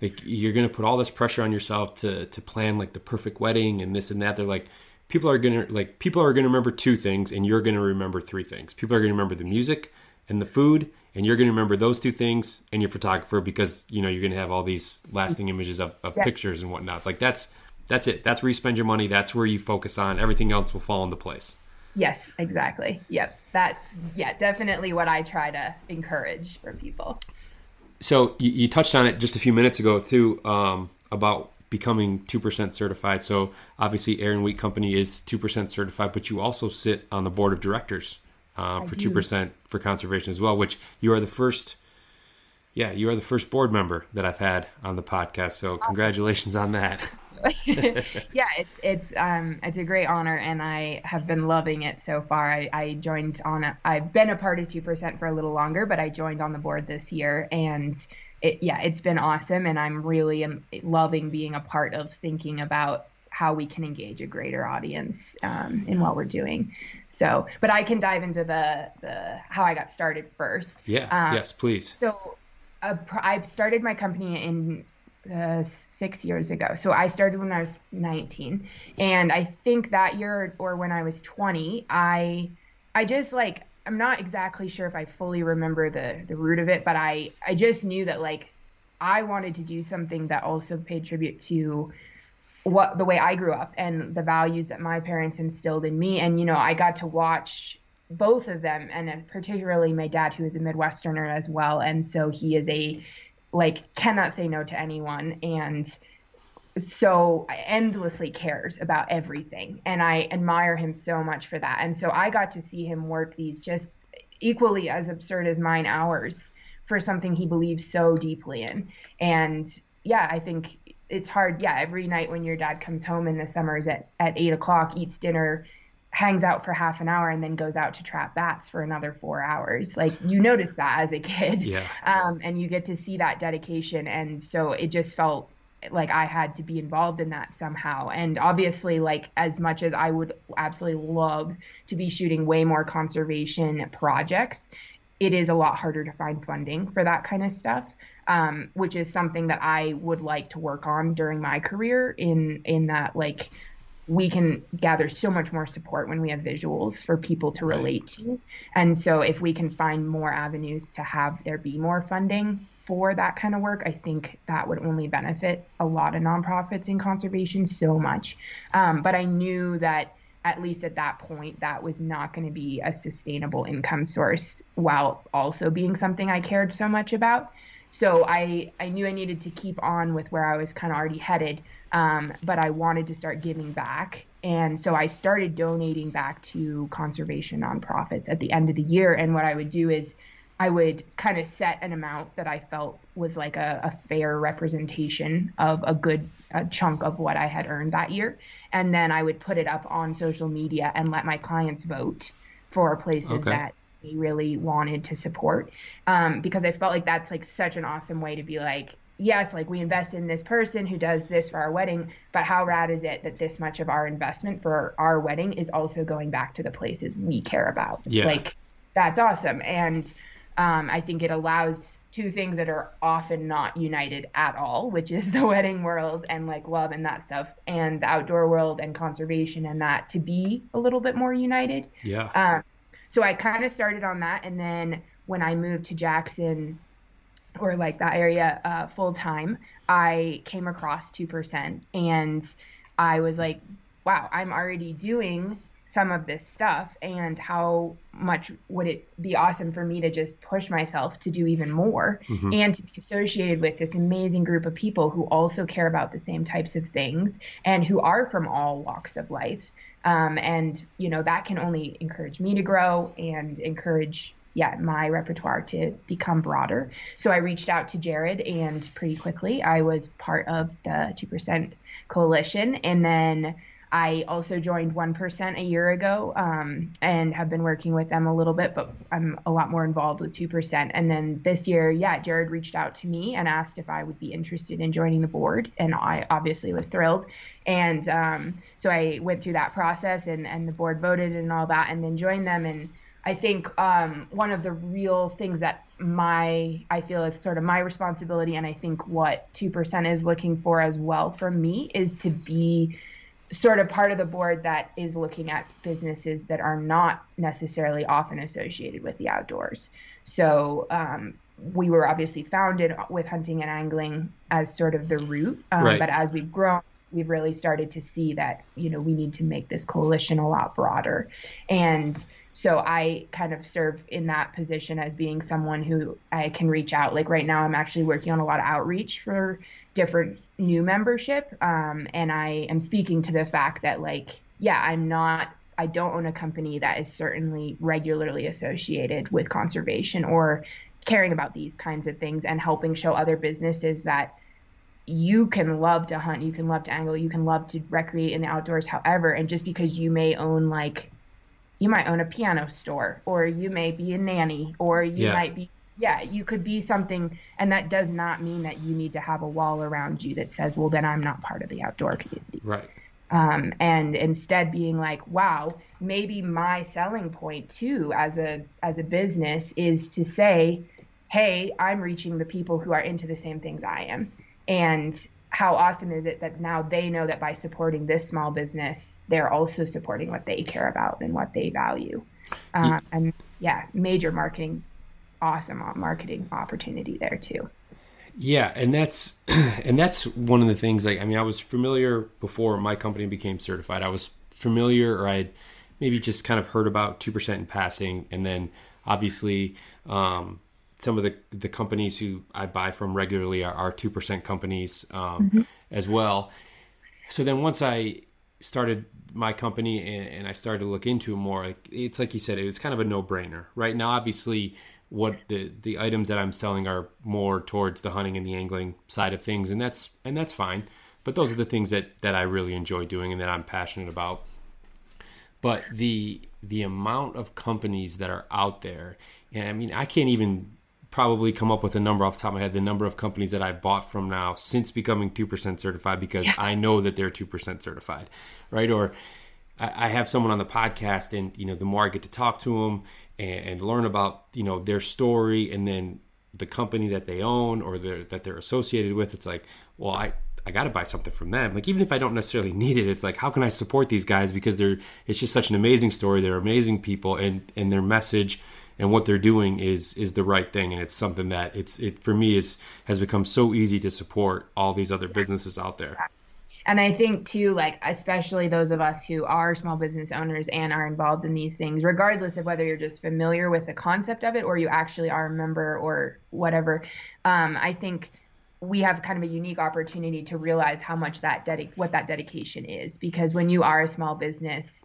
like you're gonna put all this pressure on yourself to to plan like the perfect wedding and this and that. They're like people are gonna like people are gonna remember two things and you're gonna remember three things. People are gonna remember the music and the food and you're gonna remember those two things and your photographer because you know you're gonna have all these lasting images of, of yeah. pictures and whatnot. Like that's that's it. That's where you spend your money. That's where you focus on. Everything else will fall into place. Yes, exactly. Yep. That yeah, definitely what I try to encourage for people so you, you, touched on it just a few minutes ago too um, about becoming 2% certified. So obviously erin wheat company is 2% certified but you also sit on the board of directors uh, for do. 2% for conservation as well which you are the first yeah you are the first board member that i've had on the podcast. So congratulations on that yeah, it's it's um it's a great honor, and I have been loving it so far. I, I joined on. A, I've been a part of two percent for a little longer, but I joined on the board this year, and it, yeah, it's been awesome, and I'm really am loving being a part of thinking about how we can engage a greater audience um, in what we're doing. So, but I can dive into the the how I got started first. Yeah. Um, yes, please. So, uh, I started my company in uh, six years ago. So I started when I was 19, and I think that year or when I was 20, I I just like I'm not exactly sure if I fully remember the the root of it, but I I just knew that like I wanted to do something that also paid tribute to what the way I grew up and the values that my parents instilled in me. And you know, I got to watch both of them, and particularly my dad, who is a Midwesterner as well, and so he is a like cannot say no to anyone and so endlessly cares about everything and i admire him so much for that. And so i got to see him work these just equally as absurd as mine hours for something he believes so deeply in. And yeah i think it's hard. Yeah every night when your dad comes home in the summers at, at eight o'clock eats dinner hangs out for half an hour and then goes out to trap bats for another four hours. Like you notice that as a kid. Yeah. Um, and you get to see that dedication. And so it just felt like I had to be involved in that somehow. And obviously, like as much as I would absolutely love to be shooting way more conservation projects, it is a lot harder to find funding for that kind of stuff. Um, which is something that I would like to work on during my career in in that like we can gather so much more support when we have visuals for people to relate to. And so if we can find more avenues to have there be more funding for that kind of work, I think that would only benefit a lot of nonprofits in conservation so much. Um, but I knew that at least at that point, that was not going to be a sustainable income source while also being something I cared so much about. So I, I knew I needed to keep on with where I was kind of already headed, um, but I wanted to start giving back. And so I started donating back to conservation nonprofits at the end of the year. And what I would do is I would kind of set an amount that I felt was like a, a fair representation of a good a chunk of what I had earned that year. And then I would put it up on social media and let my clients vote for places okay. that they really wanted to support. Um, because I felt like that's like such an awesome way to be like, yes, like we invest in this person who does this for our wedding, but how rad is it that this much of our investment for our wedding is also going back to the places we care about? Yeah. Like that's awesome. And um, I think it allows two things that are often not united at all, which is the wedding world and like love and that stuff, and the outdoor world and conservation and that to be a little bit more united. Yeah. Um, so I kind of started on that, and then when I moved to Jackson or like that area uh, full time, I came across two percent, and I was like, wow, I'm already doing some of this stuff and how much would it be awesome for me to just push myself to do even more mm-hmm. and to be associated with this amazing group of people who also care about the same types of things and who are from all walks of life um, and you know that can only encourage me to grow and encourage yeah my repertoire to become broader so i reached out to jared and pretty quickly i was part of the 2% coalition and then I also joined 1% a year ago um, and have been working with them a little bit, but I'm a lot more involved with 2%. And then this year, yeah, Jared reached out to me and asked if I would be interested in joining the board. And I obviously was thrilled. And um, so I went through that process and, and the board voted and all that and then joined them. And I think um, one of the real things that my I feel is sort of my responsibility, and I think what 2% is looking for as well from me is to be sort of part of the board that is looking at businesses that are not necessarily often associated with the outdoors. So um, we were obviously founded with hunting and angling as sort of the root, um, right. but as we've grown, we've really started to see that you know we need to make this coalition a lot broader, and so I kind of serve in that position as being someone who I can reach out. Like right now, I'm actually working on a lot of outreach for different new membership. Um, and I am speaking to the fact that, like, yeah, I'm not, I don't own a company that is certainly regularly associated with conservation or caring about these kinds of things and helping show other businesses that you can love to hunt, you can love to angle, you can love to recreate in the outdoors, however, and just because you may own like you might own a piano store or you may be a nanny or you yeah. might be yeah you could be something and that does not mean that you need to have a wall around you that says well then i'm not part of the outdoor community. Right. Um, and instead being like wow maybe my selling point too as a as a business is to say hey i'm reaching the people who are into the same things i am. And how awesome is it that now they know that by supporting this small business, they're also supporting what they care about and what they value. Uh, and yeah, major marketing, awesome marketing opportunity there too. Yeah, and that's and that's one of the things. Like, I mean, I was familiar before my company became certified. I was familiar, or I had maybe just kind of heard about two percent in passing, and then obviously um, some of the the companies who I buy from regularly are two percent companies um, mm-hmm. as well. So then once I started my company and, and, I started to look into it more, it's like you said, it was kind of a no brainer. Right now, obviously, what the the items that I'm selling are more towards the hunting and the angling side of things, and that's and that's fine. But those are the things that that I really enjoy doing and that I'm passionate about. But the the amount of companies that are out there, and I mean, I can't even probably come up with a number off the top of my head the number of companies that I've bought from now since becoming 2% certified because yeah. I know that they're 2% certified, right? Or I have someone on the podcast and, you know, the more I get to talk to them and, and learn about, you know, their story and then the company that they own or that they're associated with, it's like, well, I, I got to buy something from them. Like even if I don't necessarily need it, it's like how can I support these guys because they're it's just such an amazing story. They're amazing people and and their message and what they're doing is is the right thing and it's something that it's it for me is has become so easy to support all these other businesses out there and I think too, like especially those of us who are small business owners and are involved in these things, regardless of whether you're just familiar with the concept of it or you actually are a member or whatever. Um, I think we have kind of a unique opportunity to realize how much that dedic- what that dedication is because when you are a small business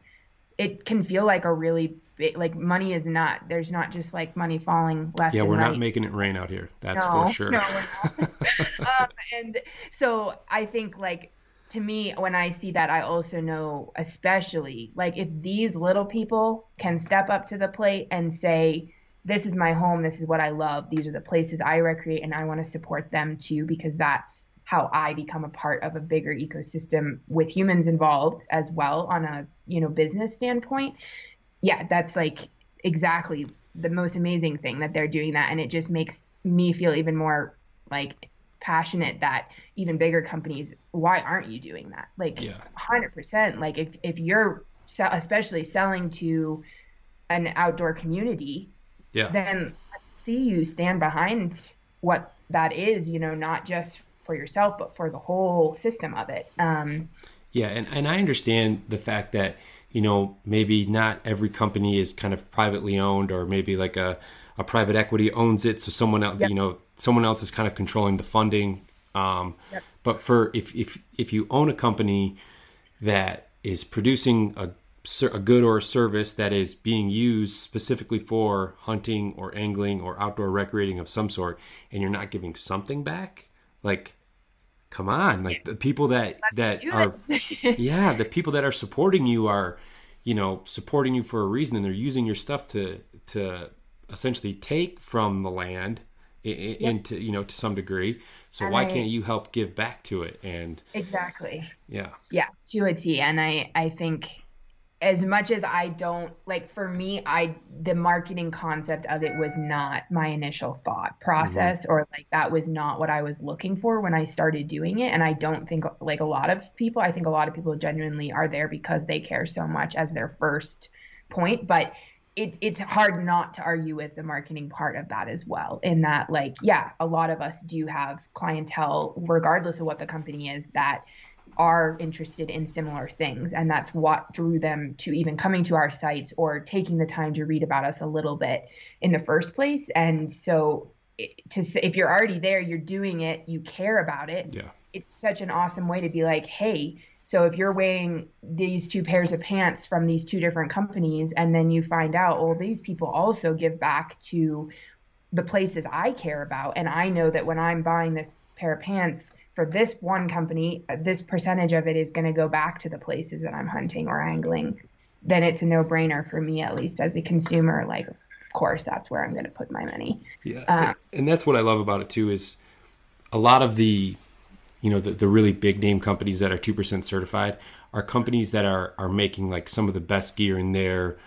it can feel like a really big like money is not there's not just like money falling left yeah we're right. not making it rain out here that's no, for sure. no, um, and so i think like to me when i see that i also know especially like if these little people can step up to the plate and say this is my home this is what i love these are the places i recreate and i want to support them too because that's how i become a part of a bigger ecosystem with humans involved as well on a you know business standpoint yeah that's like exactly the most amazing thing that they're doing that and it just makes me feel even more like passionate that even bigger companies why aren't you doing that like Yeah. 100% like if if you're se- especially selling to an outdoor community yeah then let's see you stand behind what that is, you know, not just for yourself, but for the whole system of it. Um, Yeah, and, and I understand the fact that, you know, maybe not every company is kind of privately owned or maybe like a, a private equity owns it. So someone else, Yep. you know, someone else is kind of controlling the funding. Um, Yep. But for if, if, if you own a company that is producing a, a good or a service that is being used specifically for hunting or angling or outdoor recreating of some sort, and you're not giving something back, like, come on, like the people that, that are yeah the people that are supporting you are you know supporting you for a reason and they're using your stuff to to essentially take from the land into you know to some degree. So And why I- can't you help give back to it? And exactly. yeah. Yeah, to a T. And I, I think as much as I don't like for me, I the marketing concept of it was not my initial thought process mm-hmm. or like that was not what I was looking for when I started doing it. And I don't think like a lot of people, I think a lot of people genuinely are there because they care so much as their first point. But it, it's hard not to argue with the marketing part of that as well. In that, like, yeah, a lot of us do have clientele, regardless of what the company is, that are interested in similar things. And that's what drew them to even coming to our sites or taking the time to read about us a little bit in the first place. And so to if you're already there you're doing it you care about it yeah. it's such an awesome way to be like hey so if you're wearing these two pairs of pants from these two different companies and then you find out well these people also give back to the places I care about. And I know that when I'm buying this pair of pants for this one company uh, this percentage of it is going to go back to the places that I'm hunting or angling then it's a no-brainer for me at least as a consumer like of course that's where I'm going to put my money yeah Um, and that's what i love about it too is a lot of the you know the, the really big name companies that are 2% certified are companies that are are making like some of the best gear in their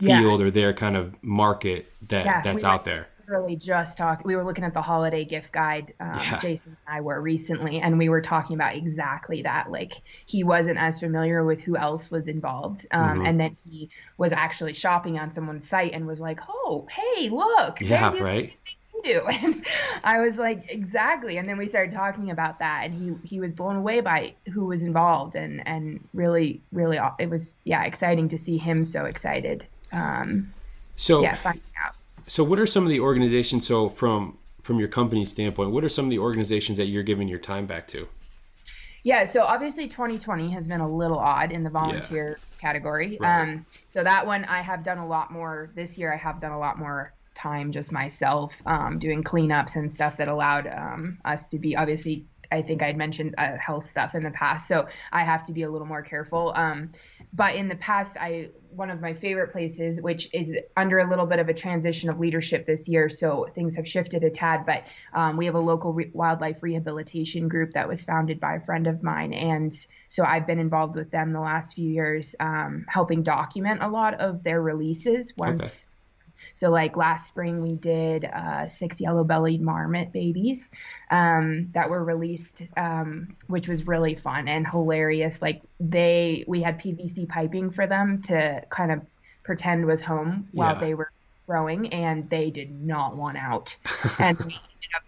Yeah. field or their kind of market that Yeah, that's we out there literally just talked. We were looking at the holiday gift guide. Um, Yeah. Jason and I were recently, and we were talking about exactly that. Like he wasn't as familiar with who else was involved, um, Mhm. and then he was actually shopping on someone's site and was like, "Oh, hey, look, yeah right you do. And I was like, exactly. And then we started talking about that, and he he was blown away by who was involved, and and really, really, it was yeah exciting to see him so excited. Um, so yeah, finding out. So, what are some of the organizations? So, from from your company standpoint, what are some of the organizations that you're giving your time back to? Yeah, so obviously 2020 has been a little odd in the volunteer category. Right. Um, so that one I have done a lot more this year. I have done a lot more time just myself um, doing cleanups and stuff that allowed um, us to be obviously. I think I'd mentioned uh, health stuff in the past, so I have to be a little more careful. Um, but in the past, I one of my favorite places, which is under a little bit of a transition of leadership this year, so things have shifted a tad. But um, we have a local re- wildlife rehabilitation group that was founded by a friend of mine, and so I've been involved with them the last few years, um, helping document a lot of their releases. Once, so like last spring, we did uh, six yellow-bellied marmot babies um, that were released, um, which was really fun and hilarious. Like they, we had PVC piping for them to kind of pretend was home while Yeah. they were growing, and they did not want out. and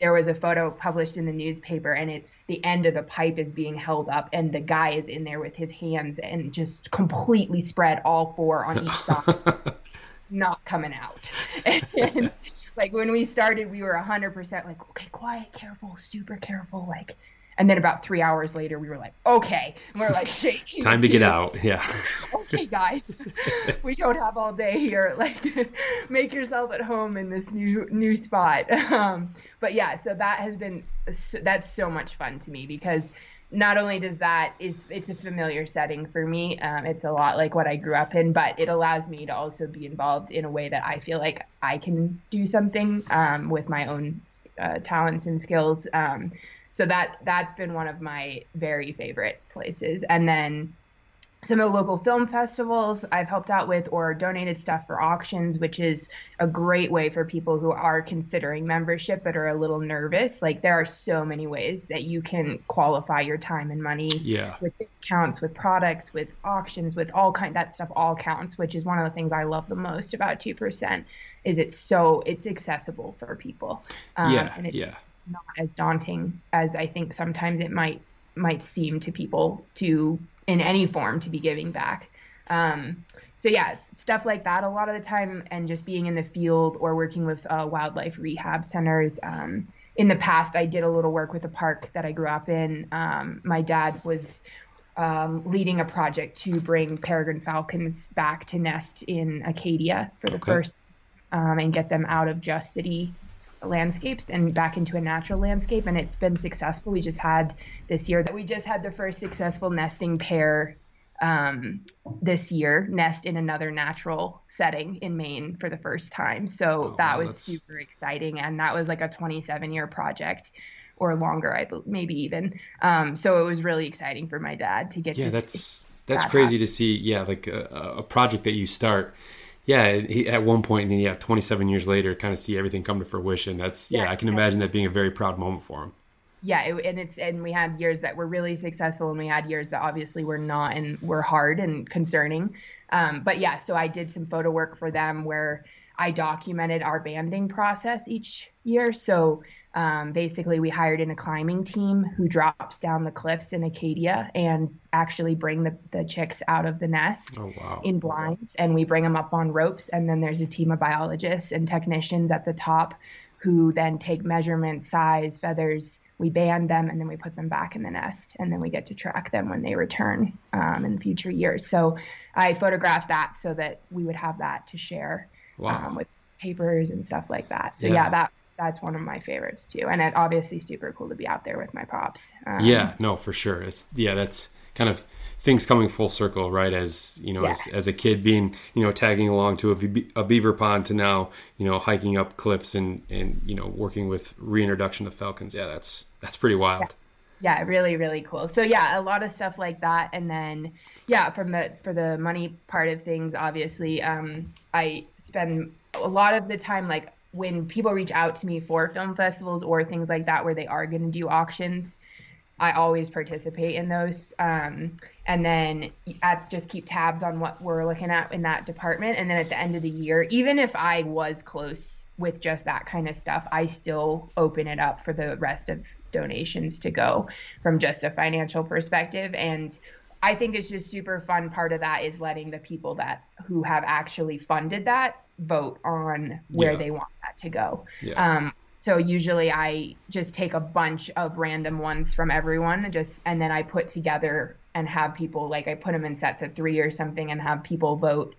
there was a photo published in the newspaper, and it's the end of the pipe is being held up, and the guy is in there with his hands and just completely spread all four on each side, not coming out. and like when we started, we were 100% like, okay, quiet, careful, super careful, like and then about three hours later, we were like, okay. And we're like, shaking. Time to get out. Yeah. okay, guys, we don't have all day here. Like, make yourself at home in this new new spot. Um, but yeah, so that has been that's so much fun to me because not only does that is it's a familiar setting for me um, it's a lot like what i grew up in but it allows me to also be involved in a way that i feel like i can do something um, with my own uh, talents and skills um, so that that's been one of my very favorite places. And then some of the local film festivals I've helped out with or donated stuff for auctions, which is a great way for people who are considering membership but are a little nervous. Like there are so many ways that you can qualify your time and money yeah. with discounts, with products, with auctions, with all kind that stuff all counts, which is one of the things I love the most about 2% is it's so it's accessible for people. Um, yeah, and it's, yeah. it's not as daunting as I think sometimes it might might seem to people to in any form to be giving back. Um, so yeah, stuff like that a lot of the time, and just being in the field or working with uh, wildlife rehab centers. Um, in the past, I did a little work with a park that I grew up in. Um, my dad was um, leading a project to bring peregrine falcons back to nest in Acadia for the okay. first, um, and get them out of just city landscapes and back into a natural landscape and it's been successful we just had this year that we just had the first successful nesting pair um, this year nest in another natural setting in Maine for the first time. So oh, that wow, was that's... super exciting. And that was like a 27 year project or longer, I believe, maybe even. Um, so it was really exciting for my dad to get yeah, to that's, that's that crazy happen. to see. Yeah. Like a, a project that you start yeah, he, at one point, and then yeah, 27 years later, kind of see everything come to fruition. That's yeah, yeah I can imagine that being a very proud moment for him. Yeah, it, and it's and we had years that were really successful, and we had years that obviously were not and were hard and concerning. Um, but yeah, so I did some photo work for them where I documented our banding process each year. So um, basically, we hired in a climbing team who drops down the cliffs in Acadia and actually bring the, the chicks out of the nest oh, wow. in blinds. And we bring them up on ropes. And then there's a team of biologists and technicians at the top who then take measurements, size, feathers. We band them and then we put them back in the nest. And then we get to track them when they return um, in future years. So I photographed that so that we would have that to share wow. um, with papers and stuff like that. So yeah, yeah that that's one of my favorites too. And it obviously super cool to be out there with my pops. Um, yeah, no, for sure. It's yeah, that's kind of things coming full circle, right? As you know, yeah. as, as a kid being you know tagging along to a, a beaver pond to now you know hiking up cliffs and and you know working with reintroduction of falcons. Yeah, that's that's pretty wild. Yeah yeah really really cool so yeah a lot of stuff like that and then yeah from the for the money part of things obviously um i spend a lot of the time like when people reach out to me for film festivals or things like that where they are going to do auctions i always participate in those um, and then I just keep tabs on what we're looking at in that department. And then at the end of the year even if i was close with just that kind of stuff i still open it up for the rest of donations to go from just a financial perspective. And I think it's just super fun. Part of that is letting the people that who have actually funded that vote on where yeah. they want that to go. Yeah. Um, so usually I just take a bunch of random ones from everyone and just and then I put together and have people like I put them in sets of 3 or something and have people vote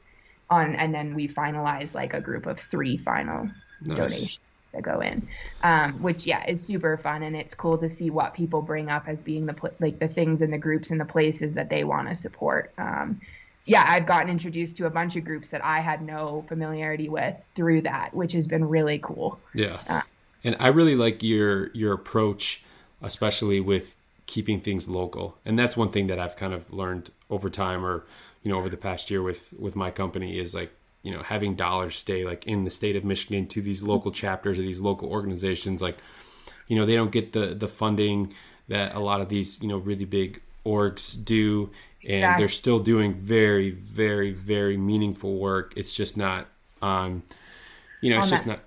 on and then we finalize like a group of 3 final nice. donations that go in. Um, which yeah, is super fun and it's cool to see what people bring up as being the like the things and the groups and the places that they want to support. Um, yeah, I've gotten introduced to a bunch of groups that I had no familiarity with through that, which has been really cool. Yeah. Uh, and I really like your your approach, especially with keeping things local. And that's one thing that I've kind of learned over time or, you know, over the past year with with my company is like, you know, having dollars stay like in the state of Michigan to these local chapters or these local organizations like you know, they don't get the the funding that a lot of these, you know, really big orgs do and exactly. they're still doing very very very meaningful work it's just not um you know on it's just not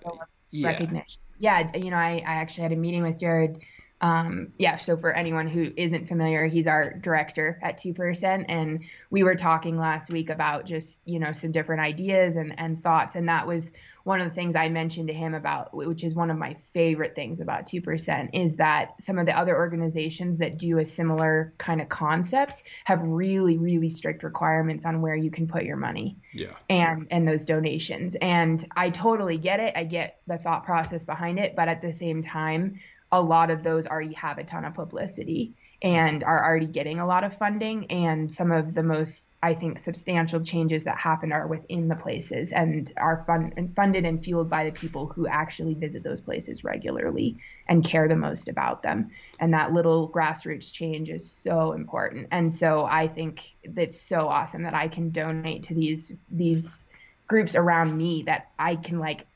yeah. recognition yeah, you know, I, I actually had a meeting with Jared um, yeah, so for anyone who isn't familiar, he's our director at 2%. And we were talking last week about just, you know, some different ideas and, and thoughts. And that was one of the things I mentioned to him about, which is one of my favorite things about 2%, is that some of the other organizations that do a similar kind of concept have really, really strict requirements on where you can put your money. Yeah. And and those donations. And I totally get it. I get the thought process behind it, but at the same time, a lot of those already have a ton of publicity and are already getting a lot of funding. And some of the most, I think, substantial changes that happen are within the places and are fund- and funded and fueled by the people who actually visit those places regularly and care the most about them. And that little grassroots change is so important. And so I think that's so awesome that I can donate to these these groups around me that I can like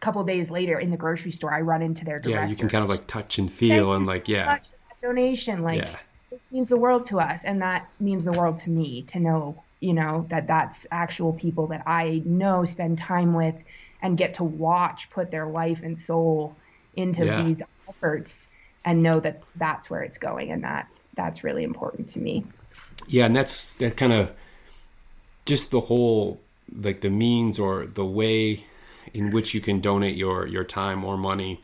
couple days later in the grocery store, I run into their director. Yeah, you can kind of like touch and feel and like yeah. donation like yeah. this means the world to us, and that means the world to me to know you know that that's actual people that I know spend time with and get to watch put their life and soul into yeah. these efforts and know that that's where it's going and that that's really important to me. Yeah, and that's that kind of just the whole like the means or the way in which you can donate your your time or money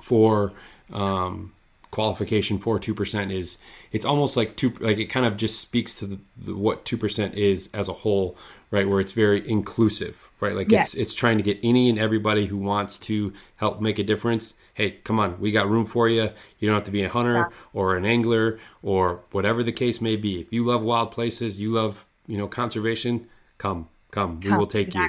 for um, qualification for two percent is it's almost like two like it kind of just speaks to the, the what two percent is as a whole, right? Where it's very inclusive, right? Like yes. it's it's trying to get any and everybody who wants to help make a difference. Hey, come on, we got room for you. You don't have to be a hunter yeah. or an angler or whatever the case may be. If you love wild places, you love you know conservation, come come, we will take you.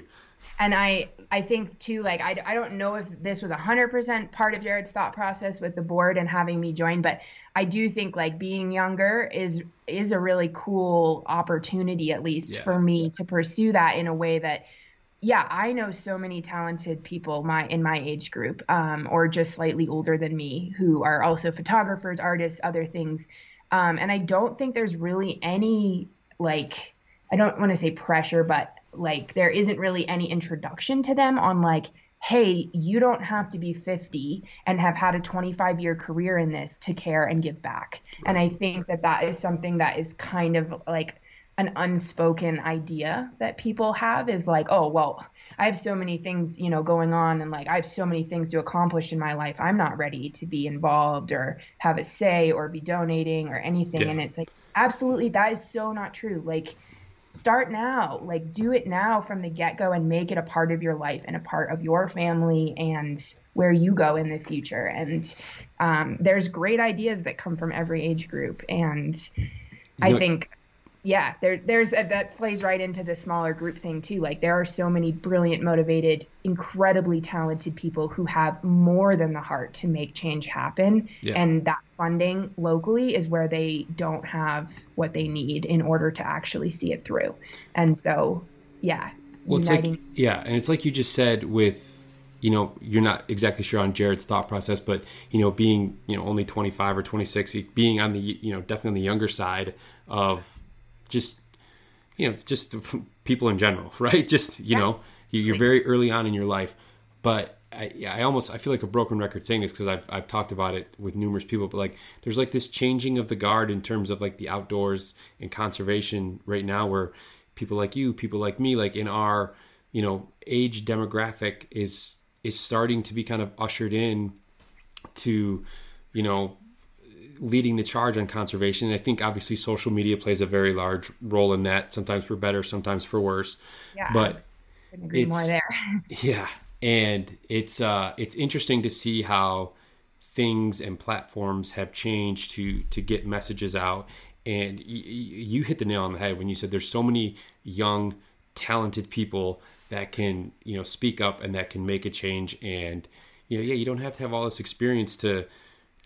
And I I think too, like I, I don't know if this was hundred percent part of Jared's thought process with the board and having me join, but I do think like being younger is is a really cool opportunity, at least yeah. for me to pursue that in a way that yeah, I know so many talented people my in my age group, um, or just slightly older than me, who are also photographers, artists, other things. Um, and I don't think there's really any like I don't want to say pressure, but like there isn't really any introduction to them on like hey you don't have to be 50 and have had a 25 year career in this to care and give back. And i think that that is something that is kind of like an unspoken idea that people have is like oh well i have so many things you know going on and like i have so many things to accomplish in my life. I'm not ready to be involved or have a say or be donating or anything. Yeah. and it's like absolutely that is so not true. Like start now. Like do it now from the get-go and make it a part of your life and a part of your family and where you go in the future. And um, there's great ideas that come from every age group. And i think yeah there there's a, that plays right into the smaller group thing too. Like there are so many brilliant motivated incredibly talented people who have more than the heart to make change happen. Yeah. and that funding locally is where they don't have what they need in order to actually see it through. And so yeah. Well it's uniting- like yeah and it's like you just said with you know you're not exactly sure on Jared's thought process, but you know being you know only 25 or 26, being on the you know definitely on the younger side of just you know just people in general right just you yeah. know you're very early on in your life but I, I almost I feel like a broken record saying this because I've, I've talked about it with numerous people but like there's like this changing of the guard in terms of like the outdoors and conservation right now where people like you people like me like in our you know age demographic is is starting to be kind of ushered in to you know leading the charge on conservation. I think obviously social media plays a very large role in that. Sometimes for better, sometimes for worse. Yeah, but it's, more there. yeah, and it's uh, it's interesting to see how things and platforms have changed to to get messages out. And y- you hit the nail on the head when you said there's so many young, talented people that can you know speak up and that can make a change. And you know, yeah, you don't have to have all this experience to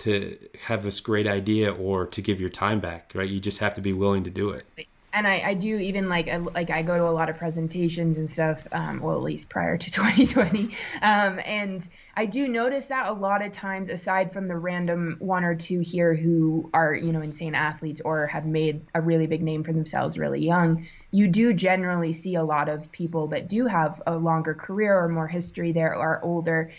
to have this great idea or to give your time back, right? You just have to be willing to do it. And I, I do even like like I go to a lot of presentations and stuff. Um, well, at least prior to 2020, um, and I do notice that a lot of times, aside from the random one or two here who are you know insane athletes or have made a really big name for themselves really young, you do generally see a lot of people that do have a longer career or more history there or older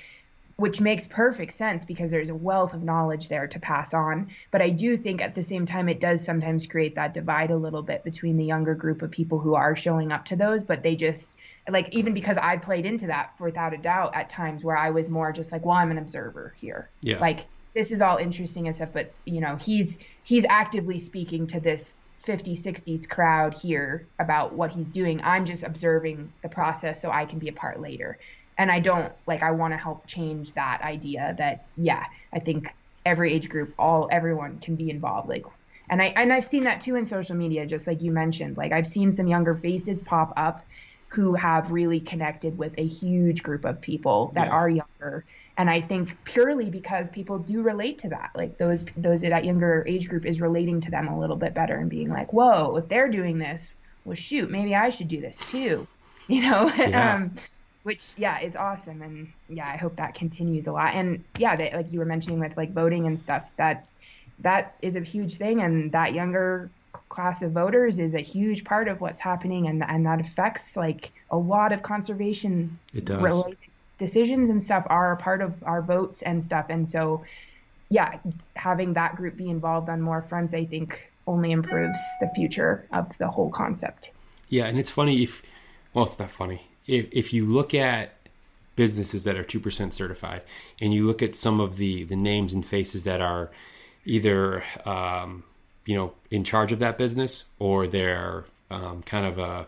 which makes perfect sense because there's a wealth of knowledge there to pass on. But I do think at the same time, it does sometimes create that divide a little bit between the younger group of people who are showing up to those, but they just like even because I played into that for without a doubt at times where I was more just like, well, I'm an observer here. Yeah. Like this is all interesting and stuff, but you know, he's he's actively speaking to this 50 60s crowd here about what he's doing. I'm just observing the process so I can be a part later. And I don't like I want to help change that idea that yeah, I think every age group, all everyone can be involved. Like and I and I've seen that too in social media, just like you mentioned. Like I've seen some younger faces pop up who have really connected with a huge group of people that yeah. are younger and i think purely because people do relate to that like those those that younger age group is relating to them a little bit better and being like whoa if they're doing this well shoot maybe i should do this too you know yeah. um, which yeah is awesome. And yeah i hope that continues a lot. And yeah that like you were mentioning with like voting and stuff that that is a huge thing. And that younger class of voters is a huge part of what's happening. And and that affects like a lot of conservation related decisions and stuff are a part of our votes and stuff. And so yeah having that group be involved on more fronts i think only improves the future of the whole concept. Yeah and it's funny if well it's not funny if if you look at businesses that are 2% certified and you look at some of the the names and faces that are either um, you know in charge of that business or they're um, kind of a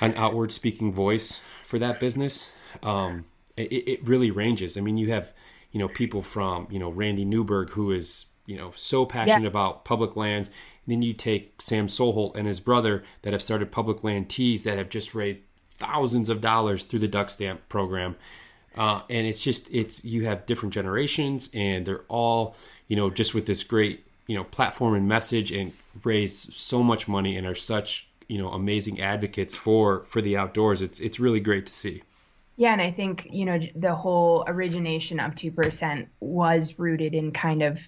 an outward speaking voice for that business um, it, it, really ranges i mean you have you know people from you know randy newberg who is you know so passionate yeah. about public lands and then you take sam soholt and his brother that have started public land tees that have just raised thousands of dollars through the duck stamp program. Uh, and it's just it's you have different generations and they're all you know just with this great you know platform and message and raise so much money and are such you know amazing advocates for for the outdoors. It's it's really great to see. Yeah and i think you know the whole origination of 2% was rooted in kind of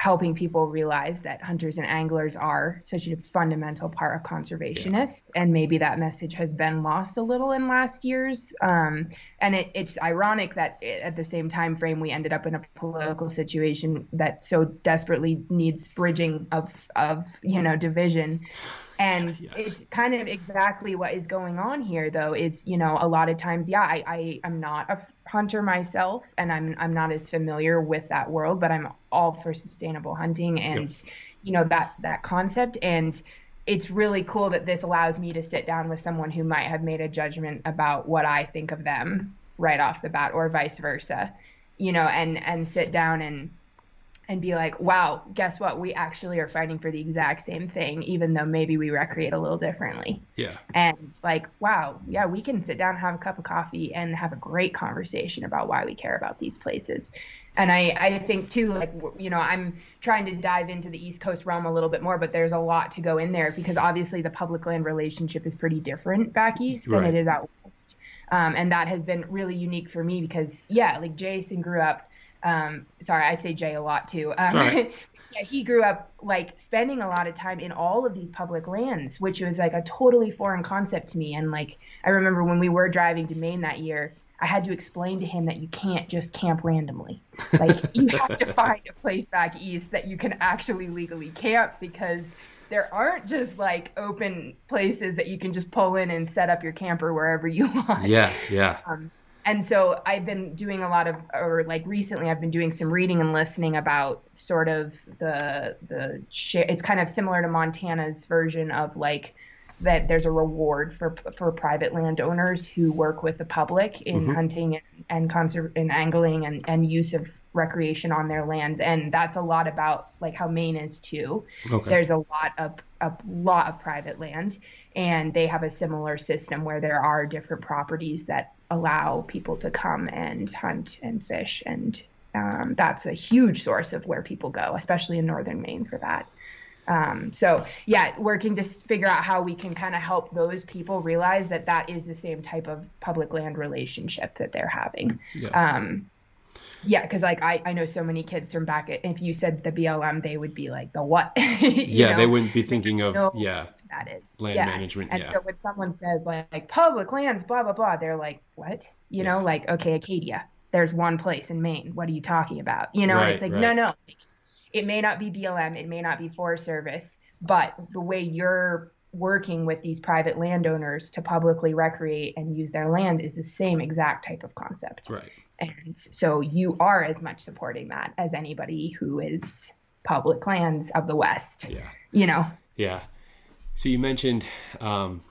helping people realize that hunters and anglers are such a fundamental part of conservationists yeah. and maybe that message has been lost a little in last years um, and it, it's ironic that it, at the same time frame we ended up in a political situation that so desperately needs bridging of of you know division and yes. it's kind of exactly what is going on here though is you know a lot of times yeah i, I am not a hunter myself and i'm i'm not as familiar with that world but i'm all for sustainable hunting and yep. you know that that concept and it's really cool that this allows me to sit down with someone who might have made a judgment about what i think of them right off the bat or vice versa you know and and sit down and and be like, wow, guess what? We actually are fighting for the exact same thing, even though maybe we recreate a little differently. Yeah. And it's like, wow, yeah, we can sit down, have a cup of coffee, and have a great conversation about why we care about these places. And I, I think too, like, you know, I'm trying to dive into the East Coast realm a little bit more, but there's a lot to go in there because obviously the public land relationship is pretty different back east right. than it is out west. Um, and that has been really unique for me because, yeah, like Jason grew up um, sorry, I say Jay a lot too. Um, right. yeah, he grew up like spending a lot of time in all of these public lands, which was like a totally foreign concept to me. And like, I remember when we were driving to Maine that year, I had to explain to him that you can't just camp randomly. Like, you have to find a place back east that you can actually legally camp because there aren't just like open places that you can just pull in and set up your camper wherever you want. Yeah, yeah. Um, and so I've been doing a lot of, or like recently, I've been doing some reading and listening about sort of the the share. It's kind of similar to Montana's version of like that. There's a reward for for private landowners who work with the public in mm-hmm. hunting and, and conserv- and angling and and use of recreation on their lands and that's a lot about like how Maine is too. Okay. There's a lot of a lot of private land and they have a similar system where there are different properties that allow people to come and hunt and fish and um, that's a huge source of where people go especially in northern maine for that um, so yeah working to figure out how we can kind of help those people realize that that is the same type of public land relationship that they're having yeah. Um, yeah, because like I, I know so many kids from back at if you said the BLM, they would be like the what? yeah, know? they wouldn't be thinking of yeah that is land yeah. management. And yeah. so when someone says like, like public lands, blah blah blah, they're like, what? You yeah. know, like okay, Acadia. there's one place in Maine. What are you talking about? You know, Right, it's like, right. no, no. It may not be BLM, it may not be Forest Service, but the way you're working with these private landowners to publicly recreate and use their land is the same exact type of concept. Right. And so you are as much supporting that as anybody who is public lands of the West. Yeah. You know, Yeah. So you mentioned um,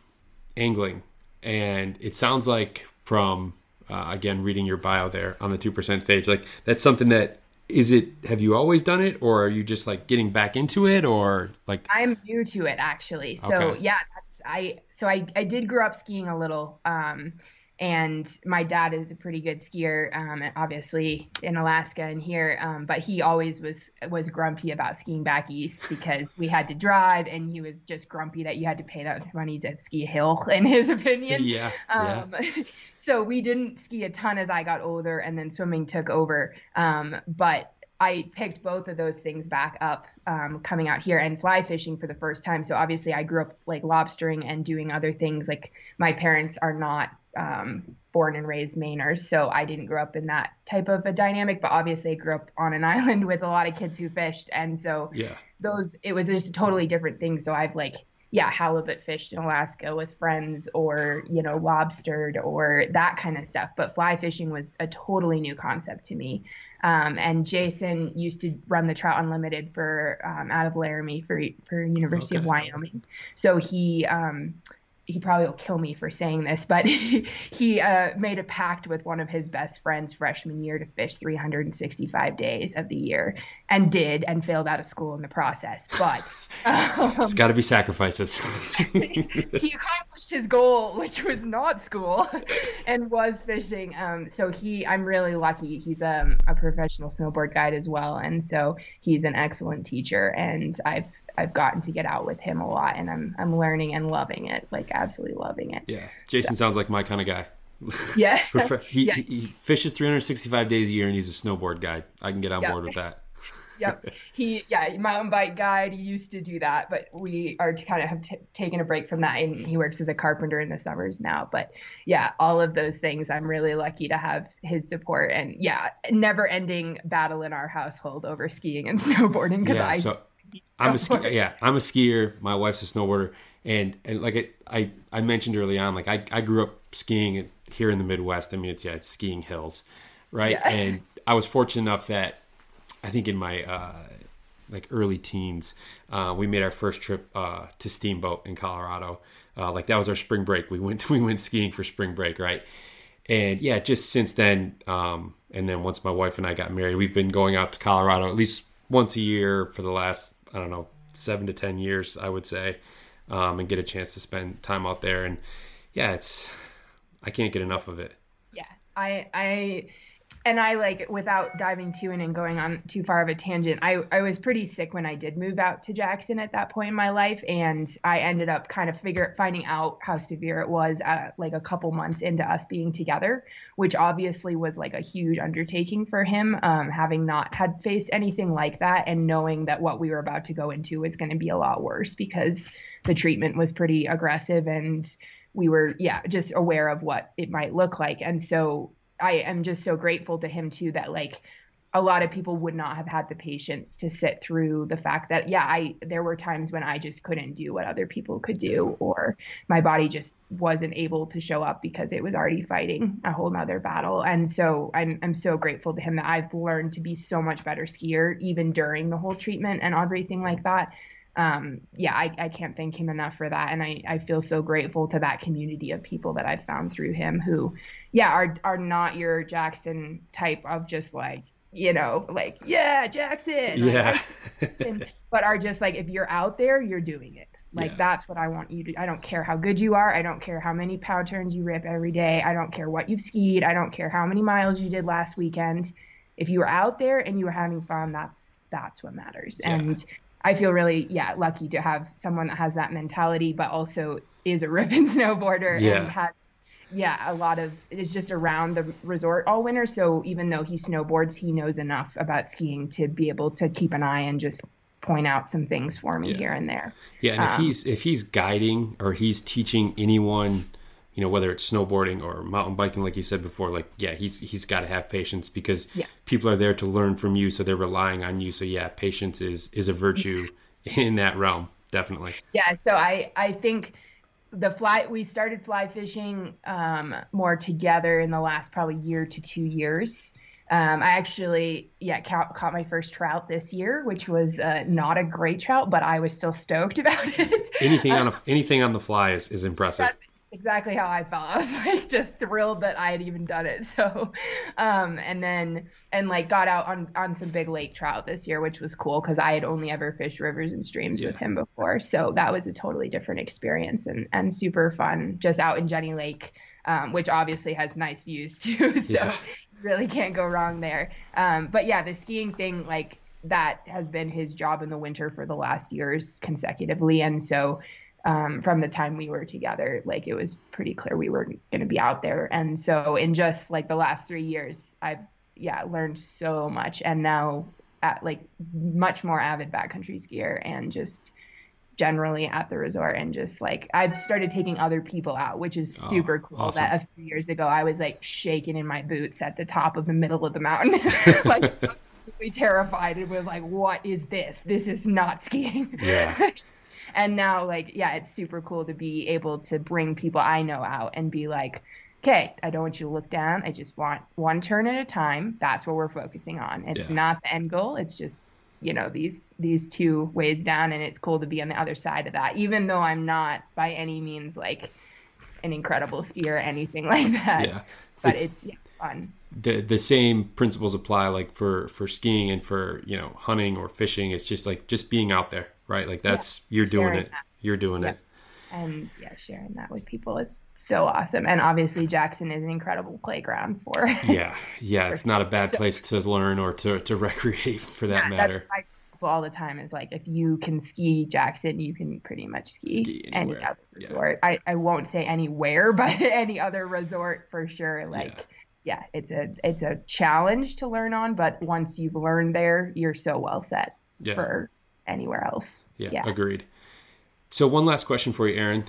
angling, and it sounds like from uh, again reading your bio there on the two percent page, like that's something that is it. Have you always done it, or are you just like getting back into it, or like I'm new to it actually. So Okay. yeah, that's I so I I did grow up skiing a little. Um and my dad is a pretty good skier, um, obviously in Alaska and here. Um, but he always was was grumpy about skiing back east because we had to drive, and he was just grumpy that you had to pay that money to ski a hill, in his opinion. yeah, yeah, Um, so we didn't ski a ton as I got older, and then swimming took over. Um, but I picked both of those things back up um, coming out here and fly fishing for the first time. So obviously, I grew up like lobstering and doing other things. Like my parents are not um, born and raised Mainers, so I didn't grow up in that type of a dynamic. But obviously, I grew up on an island with a lot of kids who fished, and so yeah, those it was just a totally different thing. So I've like yeah, halibut fished in Alaska with friends or, you know, lobstered or that kind of stuff. But fly fishing was a totally new concept to me. Um, and Jason used to run the Trout Unlimited for um, out of Laramie for for University of Wyoming. So he um, he probably will kill me for saying this, but he uh, made a pact with one of his best friends freshman year to fish 365 days of the year, and did, and failed out of school in the process. But um, it's got to be sacrifices. he accomplished his goal, which was not school, and was fishing. Um, so he, I'm really lucky. He's um, a professional snowboard guide as well, and so he's an excellent teacher. And I've I've gotten to get out with him a lot, and I'm I'm learning and loving it, like absolutely loving it. yeah, Jason sounds like my kind of guy. Yeah. He, Yeah. he, he fishes 365 days a year, and he's a snowboard guy. I can get on Yeah. board with that. yep. He, yeah, mountain bike guide. He used to do that, but we are to kind of have t- taken a break from that, and he works as a carpenter in the summers now. But yeah, all of those things, I'm really lucky to have his support, and yeah, never-ending battle in our household over skiing and snowboarding because Yeah, I. so I'm a ski- yeah, I'm a skier. My wife's a snowboarder, and and like it, I I mentioned early on, like I I grew up skiing here in the Midwest. I mean, it's yeah, it's skiing hills, right? Yeah. And I was fortunate enough that I think in my uh, like early teens, uh, we made our first trip uh, to Steamboat in Colorado. Uh, like that was our spring break. We went we went skiing for spring break, right? And yeah, just since then, um, and then once my wife and I got married, we've been going out to Colorado at least once a year for the last I don't know seven to ten years, I would say, um, and get a chance to spend time out there. And yeah, it's I can't get enough of it. Yeah, I, I, and I like without diving too in and going on too far of a tangent. I, I was pretty sick when I did move out to Jackson at that point in my life, and I ended up kind of figure finding out how severe it was uh, like a couple months into us being together, which obviously was like a huge undertaking for him, um, having not had faced anything like that, and knowing that what we were about to go into was going to be a lot worse because the treatment was pretty aggressive and we were yeah just aware of what it might look like and so i am just so grateful to him too that like a lot of people would not have had the patience to sit through the fact that yeah i there were times when i just couldn't do what other people could do or my body just wasn't able to show up because it was already fighting a whole nother battle. And so i'm i'm so grateful to him that i've learned to be so much better skier even during the whole treatment and everything like that. Um, yeah, I, I can't thank him enough for that. And I, I feel so grateful to that community of people that I've found through him who, yeah, are, are not your Jackson type of just like, you know, like, yeah, Jackson, like, Yeah, Jackson, but are just like, if you're out there, you're doing it. Like, Yeah. that's what I want you to, I don't care how good you are. I don't care how many pow turns you rip every day. I don't care what you've skied. I don't care how many miles you did last weekend. If you were out there and you were having fun, that's, that's what matters. Yeah. And, I feel really, yeah, lucky to have someone that has that mentality, but also is a ribbon snowboarder Yeah. and has, yeah, a lot of it is just around the resort all winter. So even though he snowboards, he knows enough about skiing to be able to keep an eye and just point out some things for me Yeah. here and there. Yeah, and if Um, he's if he's guiding or he's teaching anyone, you know whether it's snowboarding or mountain biking like you said before like yeah he's he's got to have patience because yeah. people are there to learn from you so they're relying on you so yeah patience is is a virtue in that realm definitely yeah so i i think the fly we started fly fishing um, more together in the last probably year to two years um, I actually, yeah, caught, caught, my first trout this year, which was uh, not a great trout, but I was still stoked about it. anything on a, anything on the fly is, is impressive. Exactly how I felt. I was like just thrilled that I had even done it. So, um, and then and like got out on on some big lake trout this year, which was cool because I had only ever fished rivers and streams yeah. with him before. So that was a totally different experience and and super fun just out in Jenny Lake. Um, which obviously has nice views too. so yeah really can't go wrong there. Um, but yeah, the skiing thing, like that has been his job in the winter for the last years consecutively. And so um, from the time we were together, like it was pretty clear we were going to be out there. And so in just like the last three years, I've, yeah, learned so much and now at like much more avid backcountry skier and just generally at the resort and just like I've started taking other people out, which is oh, super cool. Awesome. That a few years ago I was like shaking in my boots at the top of the middle of the mountain, like absolutely terrified. It was like, what is this? This is not skiing. Yeah. and now like yeah, it's super cool to be able to bring people I know out and be like, okay, I don't want you to look down. I just want one turn at a time. That's what we're focusing on. It's yeah. not the end goal. It's just you know these these two ways down and it's cool to be on the other side of that even though i'm not by any means like an incredible skier or anything like that yeah. but it's, it's yeah, fun the the same principles apply like for for skiing and for you know hunting or fishing it's just like just being out there right like that's yeah. you're doing it that. you're doing it and yeah, sharing that with people is so awesome. And obviously, Jackson is an incredible playground for. yeah, yeah, it's not a bad place to learn or to to recreate for that yeah, matter. all the time is like if you can ski Jackson, you can pretty much ski, ski any other resort. Yeah. I, I won't say anywhere, but any other resort for sure. Like yeah. yeah, it's a it's a challenge to learn on, but once you've learned there, you're so well set yeah. for anywhere else. Yeah, yeah, agreed. So, one last question for you, Erin.